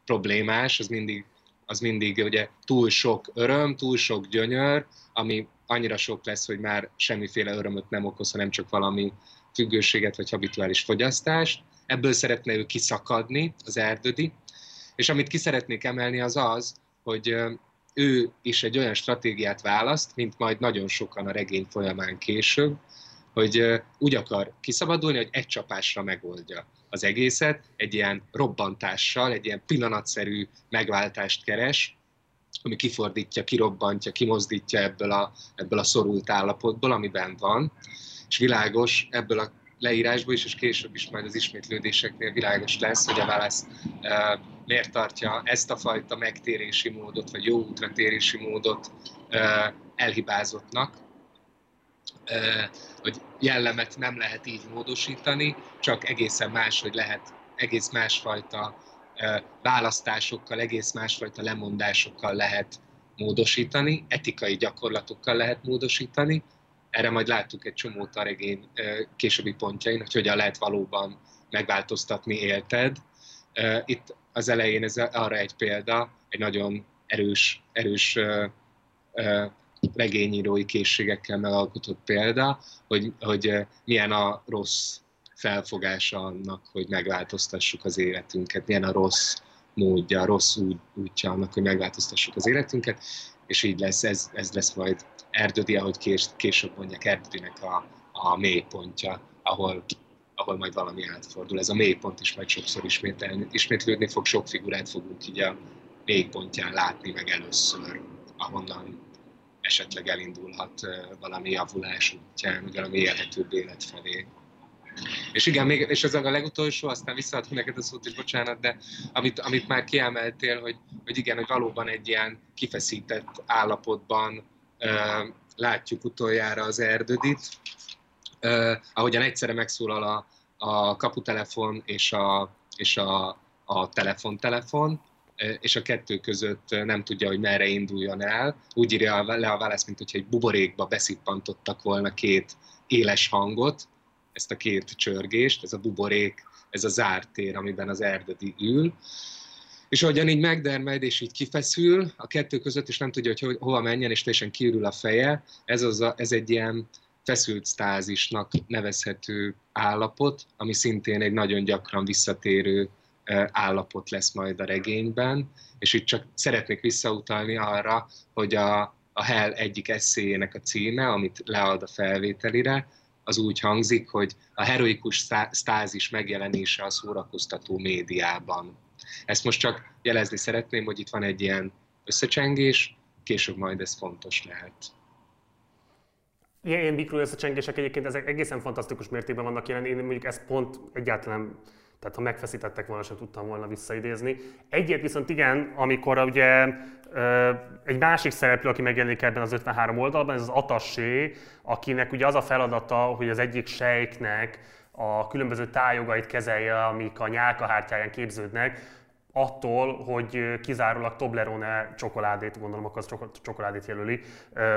problémás, az mindig, az mindig ugye túl sok öröm, túl sok gyönyör, ami annyira sok lesz, hogy már semmiféle örömöt nem okoz, hanem csak valami függőséget vagy habituális fogyasztást. Ebből szeretne ő kiszakadni, az erdödi. És amit ki szeretnék emelni, az az, hogy ő is egy olyan stratégiát választ, mint majd nagyon sokan a regény folyamán később, hogy úgy akar kiszabadulni, hogy egy csapásra megoldja az egészet, egy ilyen robbantással, egy ilyen pillanatszerű megváltást keres, ami kifordítja, kirobbantja, kimozdítja ebből a, ebből a szorult állapotból, amiben van, és világos ebből a leírásból is, és később is majd az ismétlődéseknél világos lesz, hogy a válasz uh, miért tartja ezt a fajta megtérési módot, vagy jó útra térési módot elhibázottnak, uh, hogy jellemet nem lehet így módosítani, csak egészen más, hogy lehet egész másfajta választásokkal, egész másfajta lemondásokkal lehet módosítani, etikai gyakorlatokkal lehet módosítani, erre majd láttuk egy csomót a regény későbbi pontjain, hogy hogyan lehet valóban megváltoztatni élted. Itt az elején ez arra egy példa, egy nagyon erős, erős regényírói készségekkel megalkotott példa, hogy, hogy milyen a rossz felfogása annak, hogy megváltoztassuk az életünket, milyen a rossz módja, a rossz út, útja annak, hogy megváltoztassuk az életünket, és így lesz, ez, ez lesz majd Erdödi, ahogy kés, később mondják, Erdödinek a, a mélypontja, ahol, ahol majd valami átfordul. Ez a mélypont is majd sokszor ismételni, ismétlődni fog, sok figurát fogunk így a mélypontján látni meg először, ahonnan esetleg elindulhat valami javulás útján, valami élhetőbb élet felé. És igen, még, és ez a legutolsó, aztán visszaadom neked a szót, és bocsánat, de amit, amit már kiemeltél, hogy, hogy igen, hogy valóban egy ilyen kifeszített állapotban látjuk utoljára az erdődit. Ahogyan egyszerre megszólal a, a kaputelefon és a, és a, a telefontelefon, és a kettő között nem tudja, hogy merre induljon el. Úgy írja le a válasz, mint hogyha egy buborékba beszippantottak volna két éles hangot, ezt a két csörgést, ez a buborék, ez a zárt tér, amiben az erdödi ül, és ahogyan így megdermed, és így kifeszül a kettő között, és nem tudja, hogy hova menjen, és teljesen kiürül a feje, ez, az a, ez egy ilyen feszült stázisnak nevezhető állapot, ami szintén egy nagyon gyakran visszatérő állapot lesz majd a regényben, és itt csak szeretnék visszautalni arra, hogy a, a Hell egyik eszéjének a címe, amit lead a felvételire, az úgy hangzik, hogy a heroikus stázis megjelenése a szórakoztató médiában. Ezt most csak jelezni szeretném, hogy itt van egy ilyen összecsengés, később majd ez fontos lehet. Ilyen, ilyen mikroösszecsengések egyébként ezek egészen fantasztikus mértékben vannak jelen. Én mondjuk ezt pont egyáltalán tehát ha megfeszítettek volna, sem tudtam volna visszaidézni. Egyért viszont igen, amikor ugye egy másik szereplő, aki megjelenik ebben az 53 oldalban, ez az Atassé, akinek ugye az a feladata, hogy az egyik sejknek a különböző tájogait kezelje, amik a nyálkahártyáján képződnek, attól, hogy kizárólag Toblerone csokoládét, gondolom akkor az csokoládét jelöli,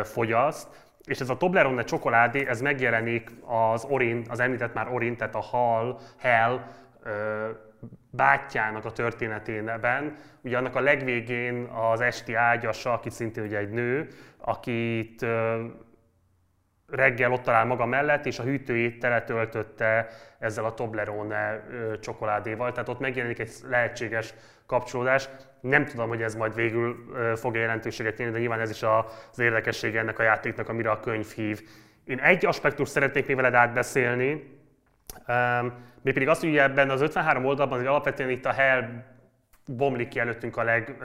fogyaszt, és ez a Toblerone csokoládé, ez megjelenik az Orin, az említett már Orin, tehát a Hal, Hell bátyjának a történetében, ugye annak a legvégén az esti ágyasa, aki szintén ugye egy nő, akit reggel ott talál maga mellett, és a hűtőjét teletöltötte ezzel a Toblerone csokoládéval, tehát ott megjelenik egy lehetséges kapcsolódás. Nem tudom, hogy ez majd végül fogja jelentőséget nyerni, de nyilván ez is az érdekessége ennek a játéknak, amire a könyv hív. Én egy aspektus szeretnék még veled átbeszélni, mi pedig azt, hogy ebben az 53 oldalban, hogy alapvetően itt a Hell bomlik ki előttünk a leg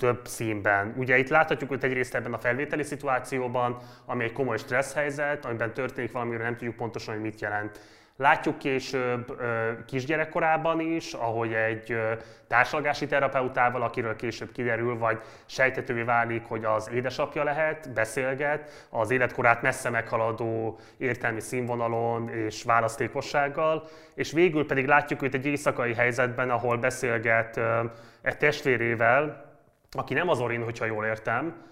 több színben. Ugye itt láthatjuk, hogy egyrészt ebben a felvételi szituációban, ami egy komoly stressz helyzet, amiben történik valami, nem tudjuk pontosan, hogy mit jelent. Látjuk később kisgyerekkorában is, ahogy egy társalgási terapeutával, akiről később kiderül, vagy sejtetővé válik, hogy az édesapja lehet, beszélget, az életkorát messze meghaladó értelmi színvonalon és választékossággal, és végül pedig látjuk őt egy éjszakai helyzetben, ahol beszélget egy testvérével, aki nem az Orin, hogyha jól értem,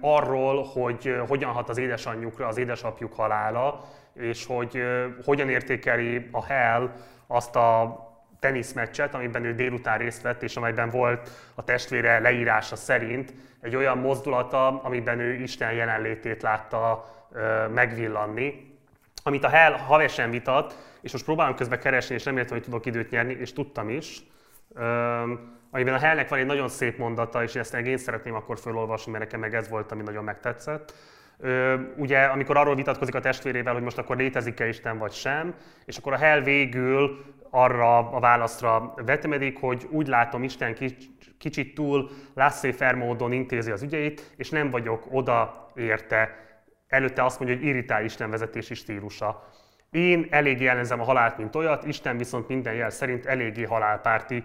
arról, hogy hogyan hat az édesanyjukra az édesapjuk halála, és hogy hogyan értékeli a Hell azt a teniszmeccset, amiben ő délután részt vett, és amelyben volt a testvére leírása szerint egy olyan mozdulata, amiben ő Isten jelenlétét látta megvillanni, amit a Hell havesen vitat, és most próbálom közben keresni, és remélem, hogy tudok időt nyerni, és tudtam is, amiben a Hellnek van egy nagyon szép mondata, és ezt én szeretném akkor felolvasni, mert nekem meg ez volt, ami nagyon megtetszett ugye amikor arról vitatkozik a testvérével, hogy most akkor létezik-e Isten vagy sem, és akkor a Hell végül arra a válaszra vetemedik, hogy úgy látom, Isten kicsit túl laissez módon intézi az ügyeit, és nem vagyok oda érte. Előtte azt mondja, hogy irritál Isten vezetési stílusa. Én eléggé ellenzem a halált, mint olyat, Isten viszont minden jel szerint eléggé halálpárti.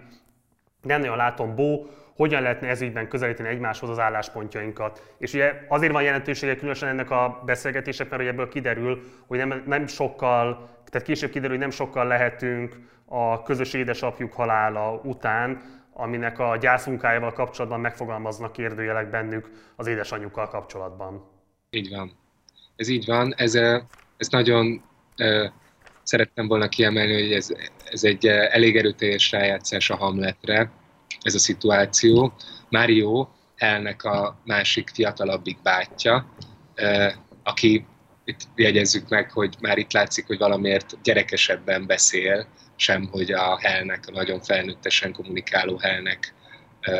Nem nagyon látom Bó, hogyan lehetne ezügyben közelíteni egymáshoz az álláspontjainkat. És ugye azért van jelentősége különösen ennek a beszélgetések, mert ebből kiderül, hogy nem, nem sokkal, tehát később kiderül, hogy nem sokkal lehetünk a közös édesapjuk halála után, aminek a gyászmunkájával kapcsolatban megfogalmaznak kérdőjelek bennük az édesanyjukkal kapcsolatban. Így van. Ez így van. Ez, ez nagyon szerettem volna kiemelni, hogy ez, ez egy elég erőteljes rájátszás a Hamletre, ez a szituáció. Mario, elnek a másik fiatalabbik bátyja, aki itt jegyezzük meg, hogy már itt látszik, hogy valamiért gyerekesebben beszél, sem hogy a Helnek, a nagyon felnőttesen kommunikáló Helnek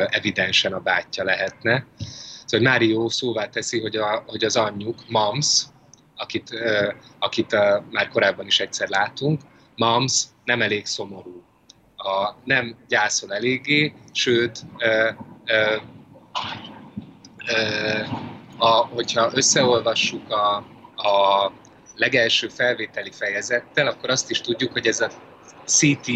evidensen a bátyja lehetne. Szóval Mário szóvá teszi, hogy, a, hogy az anyjuk, Mams, akit, akit már korábban is egyszer látunk, Mams nem elég szomorú. A, nem gyászol eléggé, sőt, ö, ö, ö, a, hogyha összeolvassuk a, a legelső felvételi fejezettel, akkor azt is tudjuk, hogy ez a CT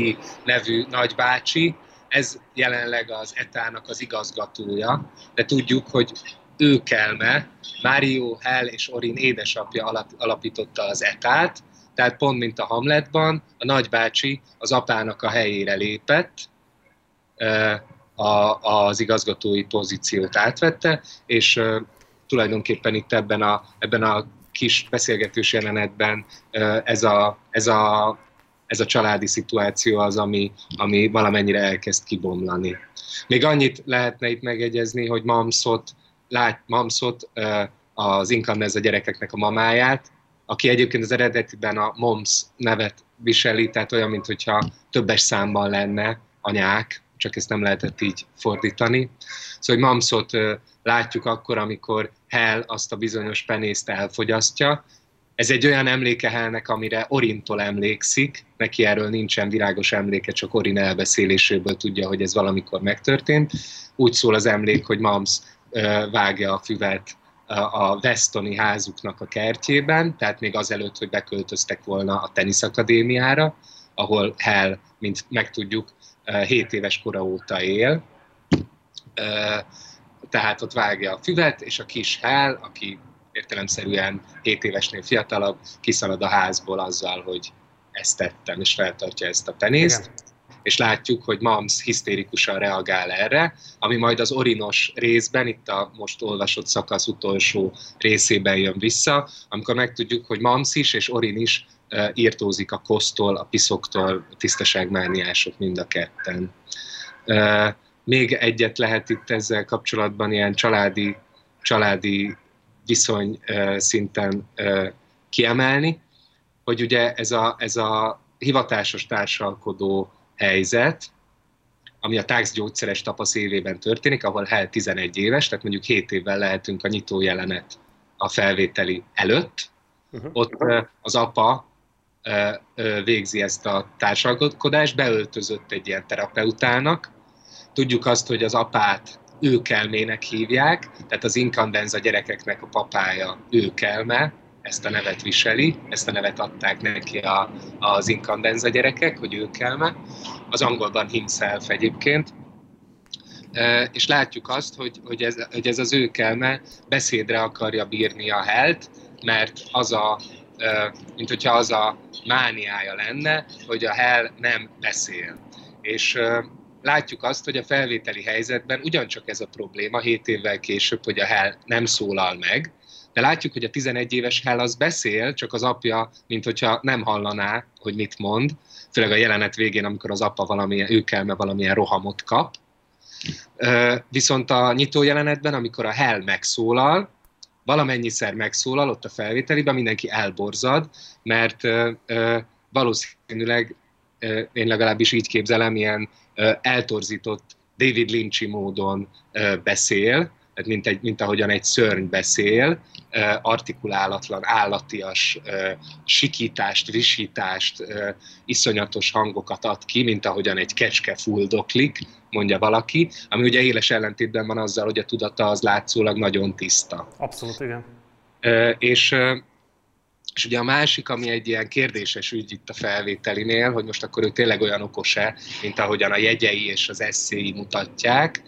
nevű nagybácsi, ez jelenleg az ETA-nak az igazgatója, de tudjuk, hogy ő kelme, Mário Hell és Orin édesapja alapította az ETA-t, tehát pont mint a Hamletban, a nagybácsi az apának a helyére lépett, a, az igazgatói pozíciót átvette, és tulajdonképpen itt ebben a, ebben a kis beszélgetős jelenetben ez a, ez a, ez a családi szituáció az, ami, ami valamennyire elkezd kibomlani. Még annyit lehetne itt megegyezni, hogy Mamszot, lát, Mamszot az Inkamnez a gyerekeknek a mamáját, aki egyébként az eredetiben a MOMS nevet viseli, tehát olyan, mintha többes számban lenne anyák, csak ezt nem lehetett így fordítani. Szóval, hogy Mamszot látjuk akkor, amikor Hell azt a bizonyos penészt elfogyasztja. Ez egy olyan emléke Hellnek, amire Orintól emlékszik, neki erről nincsen világos emléke, csak Orin elbeszéléséből tudja, hogy ez valamikor megtörtént. Úgy szól az emlék, hogy Mams vágja a füvet a Westoni házuknak a kertjében, tehát még azelőtt, hogy beköltöztek volna a teniszakadémiára, ahol Hell, mint megtudjuk, 7 éves kora óta él. Tehát ott vágja a füvet, és a kis Hell, aki értelemszerűen 7 évesnél fiatalabb, kiszalad a házból azzal, hogy ezt tettem, és feltartja ezt a penészt. Igen és látjuk, hogy Mams hisztérikusan reagál erre, ami majd az orinos részben, itt a most olvasott szakasz utolsó részében jön vissza, amikor megtudjuk, hogy Mams is és Orin is írtózik a kosztól, a piszoktól, a tisztaságmániások mind a ketten. Még egyet lehet itt ezzel kapcsolatban ilyen családi, családi viszony szinten kiemelni, hogy ugye ez a, ez a hivatásos társalkodó helyzet, ami a táx gyógyszeres tapasz évében történik, ahol Hell 11 éves, tehát mondjuk 7 évvel lehetünk a nyitó jelenet a felvételi előtt. Uh-huh. Ott az apa végzi ezt a társalkodást, beöltözött egy ilyen terapeutának. Tudjuk azt, hogy az apát őkelmének hívják, tehát az inkandenza gyerekeknek a papája őkelme, ezt a nevet viseli, ezt a nevet adták neki a, az inkandenza gyerekek, hogy őkelme. Az angolban himself egyébként. És látjuk azt, hogy, hogy, ez, hogy ez az őkelme beszédre akarja bírni a helt, mert az a, mint hogyha az a mániája lenne, hogy a hell nem beszél. És látjuk azt, hogy a felvételi helyzetben ugyancsak ez a probléma 7 évvel később, hogy a hell nem szólal meg, de látjuk, hogy a 11 éves Hell az beszél, csak az apja, mint hogyha nem hallaná, hogy mit mond, főleg a jelenet végén, amikor az apa valamilyen, ő kell, mert valamilyen rohamot kap. Viszont a nyitó jelenetben, amikor a Hell megszólal, valamennyiszer megszólal ott a felvételiben, mindenki elborzad, mert valószínűleg én legalábbis így képzelem, ilyen eltorzított David Lynchy módon beszél, tehát mint, egy, mint ahogyan egy szörny beszél, artikulálatlan, állatias sikítást, visítást, iszonyatos hangokat ad ki, mint ahogyan egy kecske fuldoklik, mondja valaki, ami ugye éles ellentétben van azzal, hogy a tudata az látszólag nagyon tiszta. Abszolút, igen. És és ugye a másik, ami egy ilyen kérdéses ügy itt a felvételinél, hogy most akkor ő tényleg olyan okos-e, mint ahogyan a jegyei és az eszéi mutatják,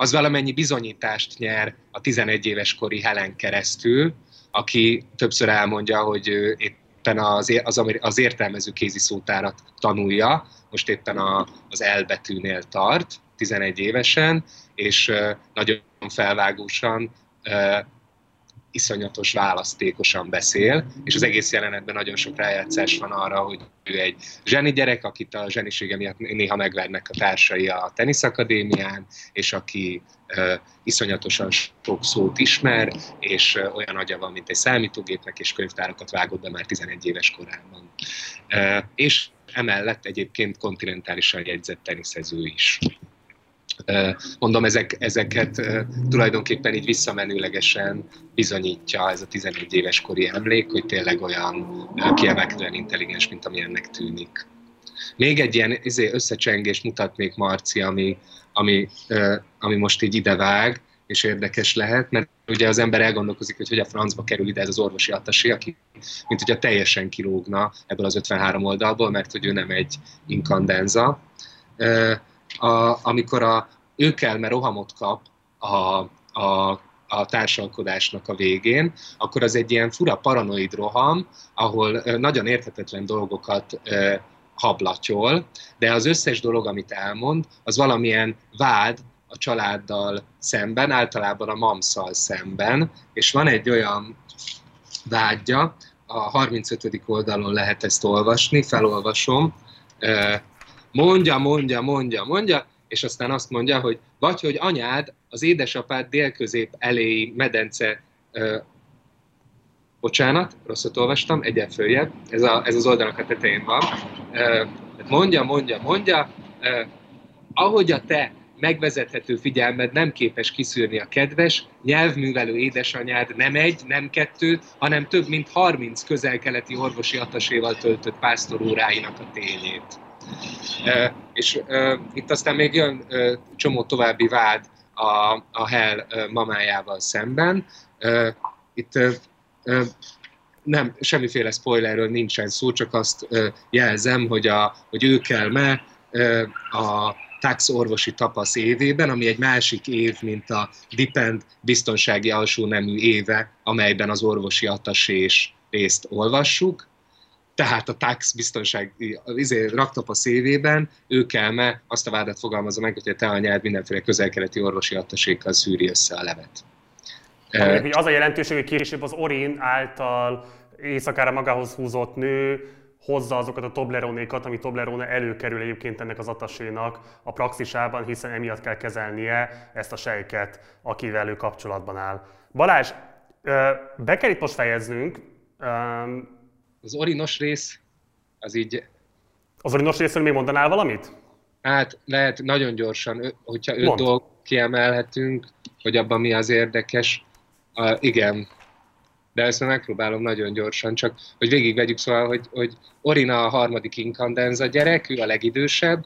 az valamennyi bizonyítást nyer a 11 éves kori Helen keresztül, aki többször elmondja, hogy ő éppen az, az, az értelmező kézi szótárat tanulja, most éppen a, az elbetűnél tart, 11 évesen, és nagyon felvágósan iszonyatos választékosan beszél, és az egész jelenetben nagyon sok rájátszás van arra, hogy ő egy zseni gyerek, akit a zsenisége miatt néha megvernek a társai a teniszakadémián, és aki uh, iszonyatosan sok szót ismer, és uh, olyan agya van, mint egy számítógépnek, és könyvtárakat vágott be már 11 éves korában. Uh, és emellett egyébként kontinentálisan jegyzett teniszező is. Mondom, ezek, ezeket tulajdonképpen így visszamenőlegesen bizonyítja ez a 11 éves kori emlék, hogy tényleg olyan kiemelkedően intelligens, mint ami ennek tűnik. Még egy ilyen izé, összecsengést mutatnék, Marci, ami, ami, ami most így idevág, és érdekes lehet, mert ugye az ember elgondolkozik, hogy hogy a francba kerül ide ez az orvosi atasi, aki mint hogyha teljesen kilógna ebből az 53 oldalból, mert hogy ő nem egy inkandenza a, amikor a, ő kell, mert rohamot kap a, a, a társalkodásnak a végén, akkor az egy ilyen fura paranoid roham, ahol nagyon érthetetlen dolgokat hablatyol, de az összes dolog, amit elmond, az valamilyen vád a családdal szemben, általában a mamszal szemben, és van egy olyan vágya, a 35. oldalon lehet ezt olvasni, felolvasom, mondja, mondja, mondja, mondja, és aztán azt mondja, hogy vagy hogy anyád az édesapád délközép eléi medence ö, bocsánat, rosszat olvastam, egyen följebb, ez, a, ez az oldalnak a tetején van. Mondja, mondja, mondja, ahogy a te megvezethető figyelmed nem képes kiszűrni a kedves, nyelvművelő édesanyád nem egy, nem kettő, hanem több mint 30 közel-keleti orvosi ataséval töltött pásztoróráinak a tényét. És itt aztán még jön csomó további vád a, a Hell mamájával szemben. Itt nem, semmiféle spoilerről nincsen szó, csak azt jelzem, hogy, a, hogy ő kell me, a tax orvosi tapasz évében, ami egy másik év, mint a Dipend biztonsági alsó nemű éve, amelyben az orvosi atasés részt olvassuk. Tehát a tax biztonsági izé, raktapasz évében ő me azt a vádat fogalmazza meg, hogy a te anyád mindenféle közelkeleti orvosi attasékkal szűri össze a levet. Ami, az a jelentőség, hogy később az Orin által éjszakára magához húzott nő hozza azokat a Tobleronékat, ami Toblerone előkerül egyébként ennek az atasénak a praxisában, hiszen emiatt kell kezelnie ezt a sejket, akivel ő kapcsolatban áll. Balázs, be kell itt most fejeznünk. Az orinos rész, az így... Az orinos részről még mondanál valamit? Hát lehet nagyon gyorsan, hogyha öt dolgot kiemelhetünk, hogy abban mi az érdekes. Uh, igen, de ezt megpróbálom nagyon gyorsan, csak hogy végigvegyük, szóval, hogy, hogy Orina a harmadik inkandenza gyerek, ő a legidősebb,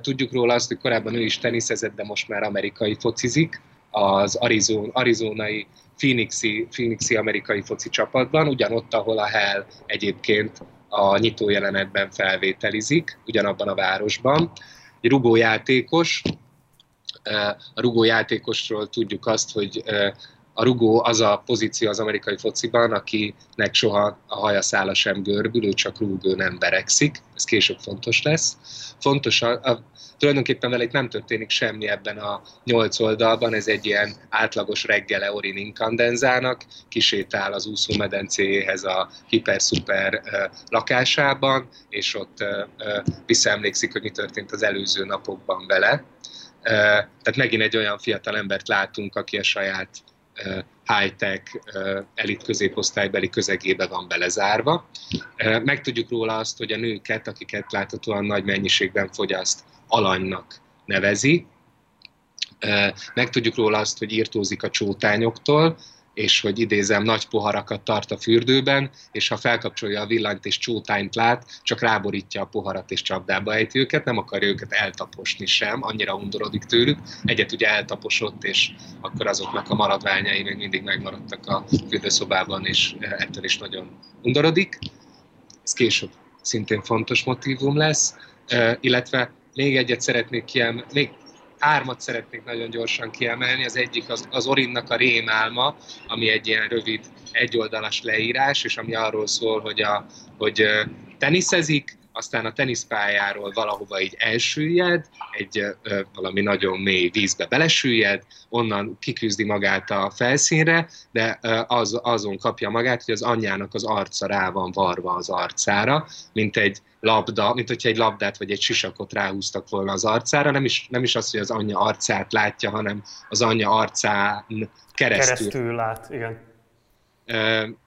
tudjuk róla azt, hogy korábban ő is teniszezett, de most már amerikai focizik, az Arizona, arizonai Phoenixi, Phoenixi amerikai foci csapatban, ugyanott, ahol a Hell egyébként a nyitó jelenetben felvételizik, ugyanabban a városban. Egy rugójátékos, a rugójátékosról tudjuk azt, hogy a rugó az a pozíció az amerikai fociban, akinek soha a haja szála sem görbül, ő csak rúg, ő nem beregszik, ez később fontos lesz. Fontos, a, a, tulajdonképpen vele itt nem történik semmi ebben a nyolc oldalban, ez egy ilyen átlagos reggele Orin Incandenzának, kisétál az úszómedencéhez a hiper-szuper lakásában, és ott uh, uh, visszaemlékszik, hogy mi történt az előző napokban vele. Uh, tehát megint egy olyan fiatal embert látunk, aki a saját high-tech elit középosztálybeli közegébe van belezárva. Megtudjuk róla azt, hogy a nőket, akiket láthatóan nagy mennyiségben fogyaszt, alanynak nevezi. Megtudjuk róla azt, hogy írtózik a csótányoktól, és hogy idézem, nagy poharakat tart a fürdőben, és ha felkapcsolja a villanyt és csótányt lát, csak ráborítja a poharat és csapdába ejti őket, nem akarja őket eltaposni sem, annyira undorodik tőlük. Egyet ugye eltaposott, és akkor azoknak a maradványai még mindig megmaradtak a fürdőszobában, és ettől is nagyon undorodik. Ez később szintén fontos motivum lesz, illetve még egyet szeretnék kiemelni, még hármat szeretnék nagyon gyorsan kiemelni. Az egyik az, az Orinnak a rémálma, ami egy ilyen rövid, egyoldalas leírás, és ami arról szól, hogy, a, hogy teniszezik, aztán a teniszpályáról valahova így elsüllyed, egy ö, valami nagyon mély vízbe belesüllyed, onnan kiküzdi magát a felszínre, de ö, az, azon kapja magát, hogy az anyjának az arca rá van varva az arcára, mint egy labda, mint hogyha egy labdát vagy egy sisakot ráhúztak volna az arcára, nem is, nem is az, hogy az anyja arcát látja, hanem az anyja arcán keresztül. Keresztül lát, igen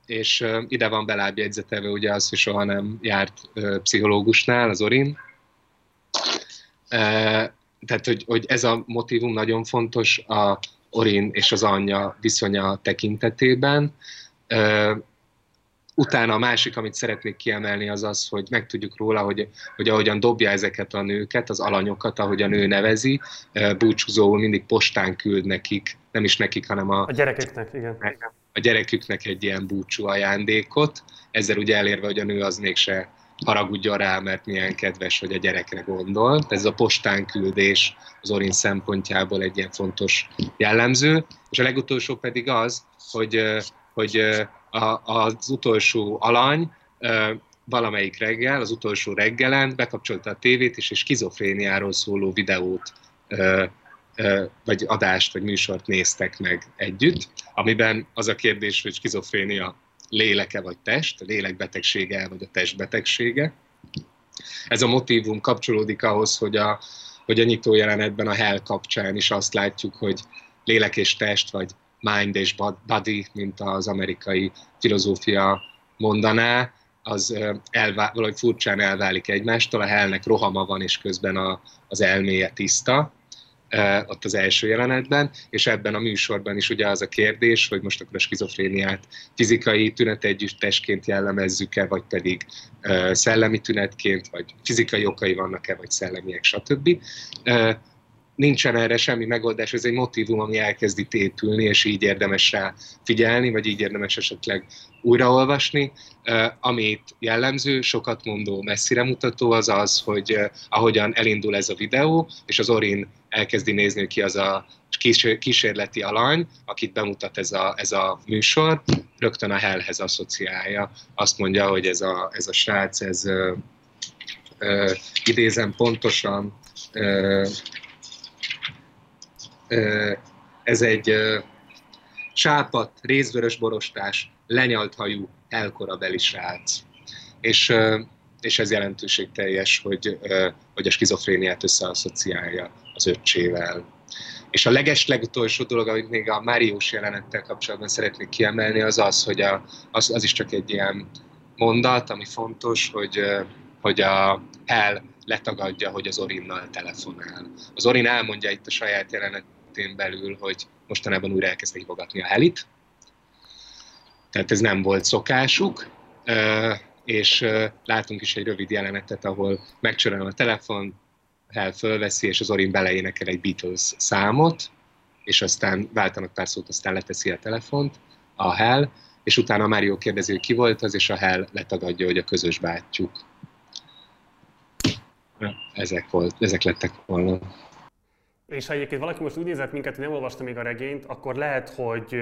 és ide van belábjegyzetelve ugye az, hogy soha nem járt pszichológusnál, az Orin. Tehát, hogy, hogy ez a motivum nagyon fontos a Orin és az anyja viszonya tekintetében. Utána a másik, amit szeretnék kiemelni, az az, hogy megtudjuk róla, hogy, hogy ahogyan dobja ezeket a nőket, az alanyokat, ahogy a nő nevezi, búcsúzóul mindig postán küld nekik, nem is nekik, hanem a... A gyerekeknek, igen a gyereküknek egy ilyen búcsú ajándékot, ezzel ugye elérve, hogy a nő az mégse haragudjon rá, mert milyen kedves, hogy a gyerekre gondol. Ez a postán küldés az Orin szempontjából egy ilyen fontos jellemző. És a legutolsó pedig az, hogy, hogy az utolsó alany valamelyik reggel, az utolsó reggelen bekapcsolta a tévét, és egy skizofréniáról szóló videót vagy adást, vagy műsort néztek meg együtt, amiben az a kérdés, hogy skizofrénia léleke vagy test, lélekbetegsége vagy a testbetegsége. Ez a motivum kapcsolódik ahhoz, hogy a, hogy a nyitó jelenetben a Hell kapcsán is azt látjuk, hogy lélek és test, vagy mind és body, mint az amerikai filozófia mondaná, az elvá- valahogy furcsán elválik egymástól, a hellnek rohama van, és közben a, az elméje tiszta, ott az első jelenetben, és ebben a műsorban is ugye az a kérdés, hogy most akkor a skizofréniát fizikai tünetegyüttesként jellemezzük-e, vagy pedig szellemi tünetként, vagy fizikai okai vannak-e, vagy szellemiek, stb nincsen erre semmi megoldás, ez egy motivum, ami elkezdi épülni, és így érdemes rá figyelni, vagy így érdemes esetleg újraolvasni. Amit jellemző, sokat mondó, messzire mutató az az, hogy ahogyan elindul ez a videó, és az Orin elkezdi nézni, ki az a kísérleti alany, akit bemutat ez a, ez a műsor, rögtön a Hellhez asszociálja. Azt mondja, hogy ez a, ez a srác, ez uh, uh, idézem pontosan, uh, ez egy sápat, részvörös borostás, lenyalt hajú, elkorabeli srác. És, és ez jelentőségteljes, hogy, hogy a skizofréniát összeasszociálja az öccsével. És a leges legutolsó dolog, amit még a Máriós jelenettel kapcsolatban szeretnék kiemelni, az az, hogy a, az, az is csak egy ilyen mondat, ami fontos, hogy, hogy a Hell letagadja, hogy az Orinnal telefonál. Az Orin elmondja itt a saját jelenet keretén belül, hogy mostanában újra elkezdtek hívogatni a helit. Tehát ez nem volt szokásuk, és látunk is egy rövid jelenetet, ahol megcsörön a telefon, Hell fölveszi, és az Orin beleénekel egy Beatles számot, és aztán váltanak pár szót, aztán leteszi a telefont, a Hell, és utána Mario kérdezi, hogy ki volt az, és a Hell letagadja, hogy a közös bátyjuk. Ezek, volt, ezek lettek volna. És ha egyébként valaki most úgy nézett minket, hogy nem olvasta még a regényt, akkor lehet, hogy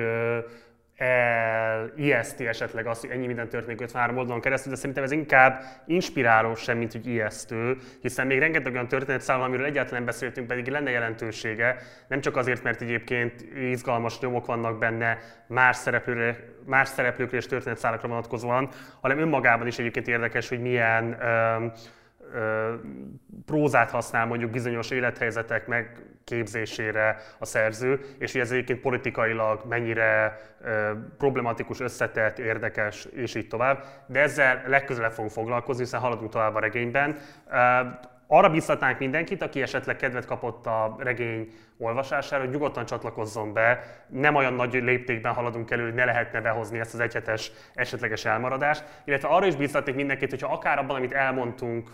el ijeszti esetleg azt, hogy ennyi minden történik 53 oldalon keresztül, de szerintem ez inkább inspiráló sem, mint hogy ijesztő, hiszen még rengeteg olyan történet szám, amiről egyáltalán beszéltünk, pedig lenne jelentősége, nem csak azért, mert egyébként izgalmas nyomok vannak benne más szereplőre, más szereplőkre és történetszálakra vonatkozóan, hanem önmagában is egyébként érdekes, hogy milyen prózát használ mondjuk bizonyos élethelyzetek megképzésére a szerző, és hogy ez egyébként politikailag mennyire problematikus, összetett, érdekes, és így tovább. De ezzel legközelebb fogunk foglalkozni, hiszen haladunk tovább a regényben. Arra biztatnánk mindenkit, aki esetleg kedvet kapott a regény olvasására, hogy nyugodtan csatlakozzon be. Nem olyan nagy léptékben haladunk elő, hogy ne lehetne behozni ezt az egyhetes esetleges elmaradást. Illetve arra is biztatnék mindenkit, hogyha akár abban, amit elmondtunk,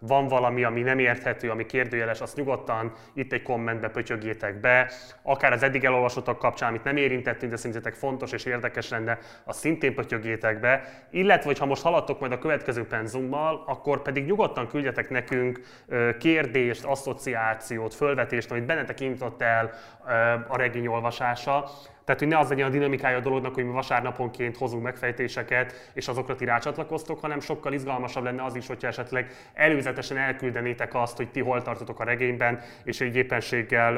van valami, ami nem érthető, ami kérdőjeles, azt nyugodtan itt egy kommentbe pötyögjétek be. Akár az eddig elolvasottak kapcsán, amit nem érintettünk, de szerintetek fontos és érdekes lenne, azt szintén pötyögjétek be. Illetve, ha most haladtok majd a következő penzummal, akkor pedig nyugodtan küldjetek nekünk kérdést, asszociációt, fölvetést, amit benne bennetek indított el a regény olvasása, tehát, hogy ne az legyen a dinamikája a dolognak, hogy mi vasárnaponként hozunk megfejtéseket, és azokra ti rácsatlakoztok, hanem sokkal izgalmasabb lenne az is, hogyha esetleg előzetesen elküldenétek azt, hogy ti hol tartotok a regényben, és egy éppenséggel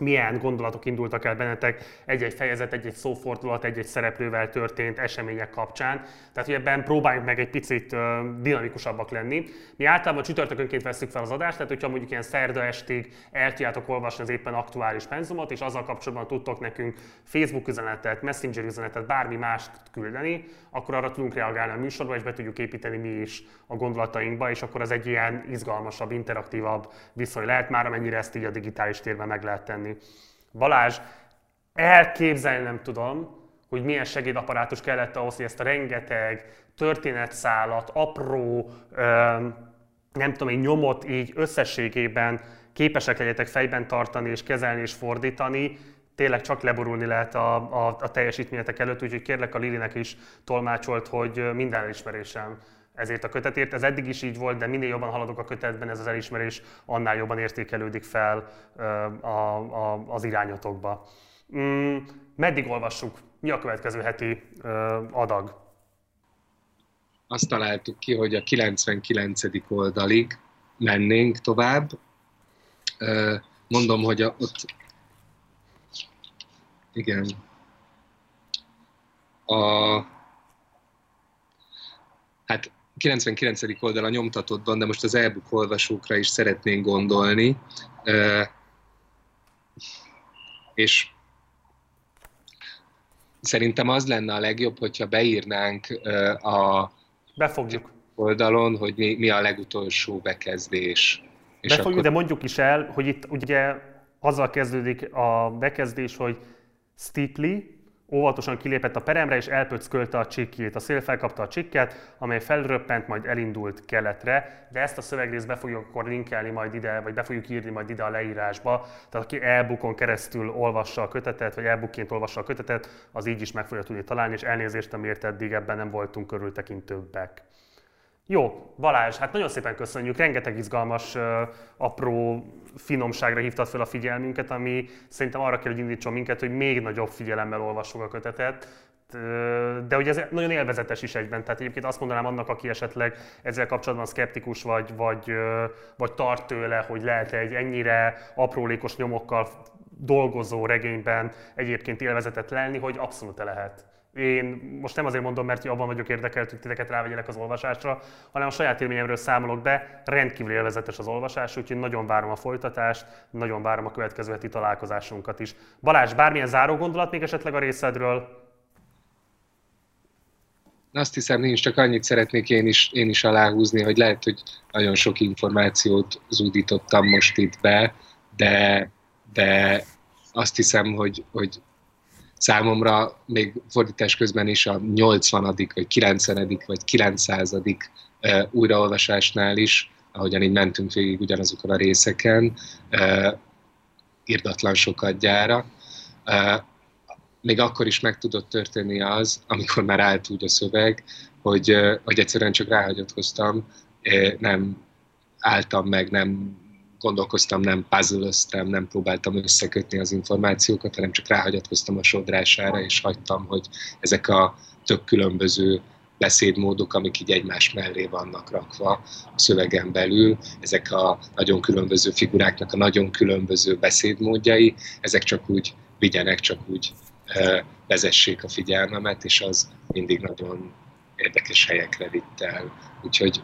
milyen gondolatok indultak el bennetek egy-egy fejezet, egy-egy szófordulat, egy-egy szereplővel történt események kapcsán. Tehát, hogy ebben próbáljunk meg egy picit dinamikusabbak lenni. Mi általában csütörtökönként veszük fel az adást, tehát hogyha mondjuk ilyen szerda estig el tudjátok olvasni az éppen aktuális penzumot, és azzal kapcsolatban tudtok nekünk Facebook üzenetet, Messenger üzenetet, bármi mást küldeni, akkor arra tudunk reagálni a műsorba, és be tudjuk építeni mi is a gondolatainkba, és akkor az egy ilyen izgalmasabb, interaktívabb viszony lehet már, amennyire ezt így a digitális térben meg lehet tenni. Balázs, elképzelni nem tudom, hogy milyen segédaparátus kellett ahhoz, hogy ezt a rengeteg történetszálat, apró, nem tudom, egy nyomot így összességében képesek legyetek fejben tartani és kezelni és fordítani, tényleg csak leborulni lehet a, a, a teljesítményetek előtt, úgyhogy kérlek a Lilinek is tolmácsolt, hogy minden elismerésem ezért a kötetért. Ez eddig is így volt, de minél jobban haladok a kötetben, ez az elismerés annál jobban értékelődik fel a, a, az irányotokba. Mm, meddig olvassuk? Mi a következő heti adag? Azt találtuk ki, hogy a 99. oldalig mennénk tovább. Mondom, hogy a, ott igen. A, hát 99. oldal a nyomtatottban, de most az e-book olvasókra is szeretnénk gondolni. És szerintem az lenne a legjobb, hogyha beírnánk a Befogjuk. oldalon, hogy mi, mi a legutolsó bekezdés. És Befogjuk, akkor... de mondjuk is el, hogy itt ugye azzal kezdődik a bekezdés, hogy Steeply, óvatosan kilépett a peremre, és elpöckölte a csikkét. A szél felkapta a csikket, amely felröppent, majd elindult keletre, de ezt a szövegrészt be fogjuk akkor linkelni majd ide, vagy be fogjuk írni majd ide a leírásba. Tehát aki elbukon keresztül olvassa a kötetet, vagy elbukként olvassa a kötetet, az így is meg fogja tudni találni, és elnézést, amiért eddig ebben nem voltunk körültekintőbbek. Jó, Balázs, hát nagyon szépen köszönjük, rengeteg izgalmas, apró finomságra hívtad fel a figyelmünket, ami szerintem arra kell, hogy indítson minket, hogy még nagyobb figyelemmel olvassuk a kötetet, de ugye ez nagyon élvezetes is egyben, tehát egyébként azt mondanám annak, aki esetleg ezzel kapcsolatban szkeptikus vagy, vagy, vagy tart tőle, hogy lehet egy ennyire aprólékos nyomokkal dolgozó regényben egyébként élvezetet lenni, hogy abszolút lehet. Én most nem azért mondom, mert abban vagyok érdekelt, hogy titeket rávegyelek az olvasásra, hanem a saját élményemről számolok be. Rendkívül élvezetes az olvasás, úgyhogy nagyon várom a folytatást, nagyon várom a következő heti találkozásunkat is. Balázs, bármilyen záró gondolat még esetleg a részedről? Azt hiszem, nincs, csak annyit szeretnék én is, én is aláhúzni, hogy lehet, hogy nagyon sok információt zúdítottam most itt be, de, de azt hiszem, hogy, hogy számomra még fordítás közben is a 80. vagy 90. vagy 900. újraolvasásnál is, ahogyan így mentünk végig ugyanazokon a részeken, irdatlan sokat gyára. Még akkor is meg tudott történni az, amikor már állt úgy a szöveg, hogy, hogy egyszerűen csak ráhagyatkoztam, nem álltam meg, nem gondolkoztam, nem puzzle nem próbáltam összekötni az információkat, hanem csak ráhagyatkoztam a sodrására, és hagytam, hogy ezek a tök különböző beszédmódok, amik így egymás mellé vannak rakva a szövegen belül, ezek a nagyon különböző figuráknak a nagyon különböző beszédmódjai, ezek csak úgy vigyenek, csak úgy vezessék a figyelmemet, és az mindig nagyon érdekes helyekre vitt el. Úgyhogy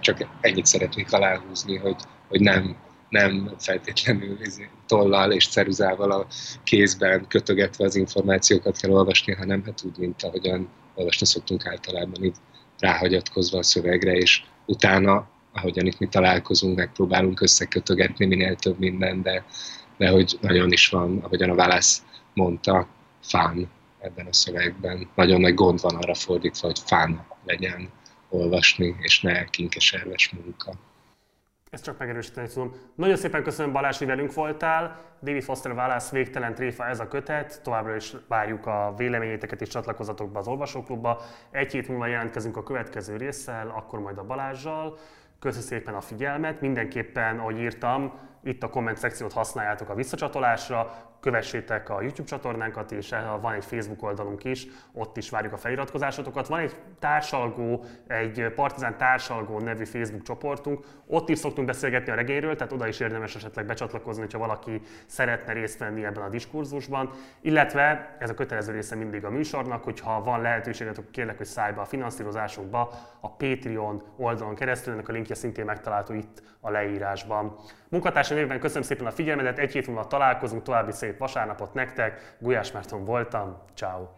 csak ennyit szeretnék aláhúzni, hogy, hogy nem nem feltétlenül izé tollal és ceruzával a kézben kötögetve az információkat kell olvasni, hanem hát úgy, mint ahogyan olvasni szoktunk általában, így ráhagyatkozva a szövegre, és utána, ahogyan itt mi találkozunk, megpróbálunk összekötögetni minél több minden, de, de hogy nagyon is van, ahogyan a válasz mondta, fán ebben a szövegben. Nagyon nagy gond van arra fordítva, hogy fán legyen olvasni, és ne kinkeserves munka. Ezt csak megerősíteni tudom. Nagyon szépen köszönöm Balázs, hogy velünk voltál. David Foster válasz végtelen tréfa ez a kötet. Továbbra is várjuk a véleményéteket és csatlakozatok be az olvasóklubba. Egy hét múlva jelentkezünk a következő résszel, akkor majd a Balázsjal. Köszönöm szépen a figyelmet. Mindenképpen, ahogy írtam, itt a komment szekciót használjátok a visszacsatolásra kövessétek a YouTube csatornánkat, és eh, van egy Facebook oldalunk is, ott is várjuk a feliratkozásotokat. Van egy társalgó, egy Partizán társalgó nevű Facebook csoportunk, ott is szoktunk beszélgetni a regényről, tehát oda is érdemes esetleg becsatlakozni, ha valaki szeretne részt venni ebben a diskurzusban. Illetve ez a kötelező része mindig a műsornak, hogyha van lehetőséget, akkor kérlek, hogy szállj be a finanszírozásunkba a Patreon oldalon keresztül, ennek a linkje szintén megtalálható itt a leírásban. Munkatársam évben köszönöm szépen a figyelmedet, egy hét múlva találkozunk, további szép vasárnapot nektek, Gulyás Márton voltam, ciao.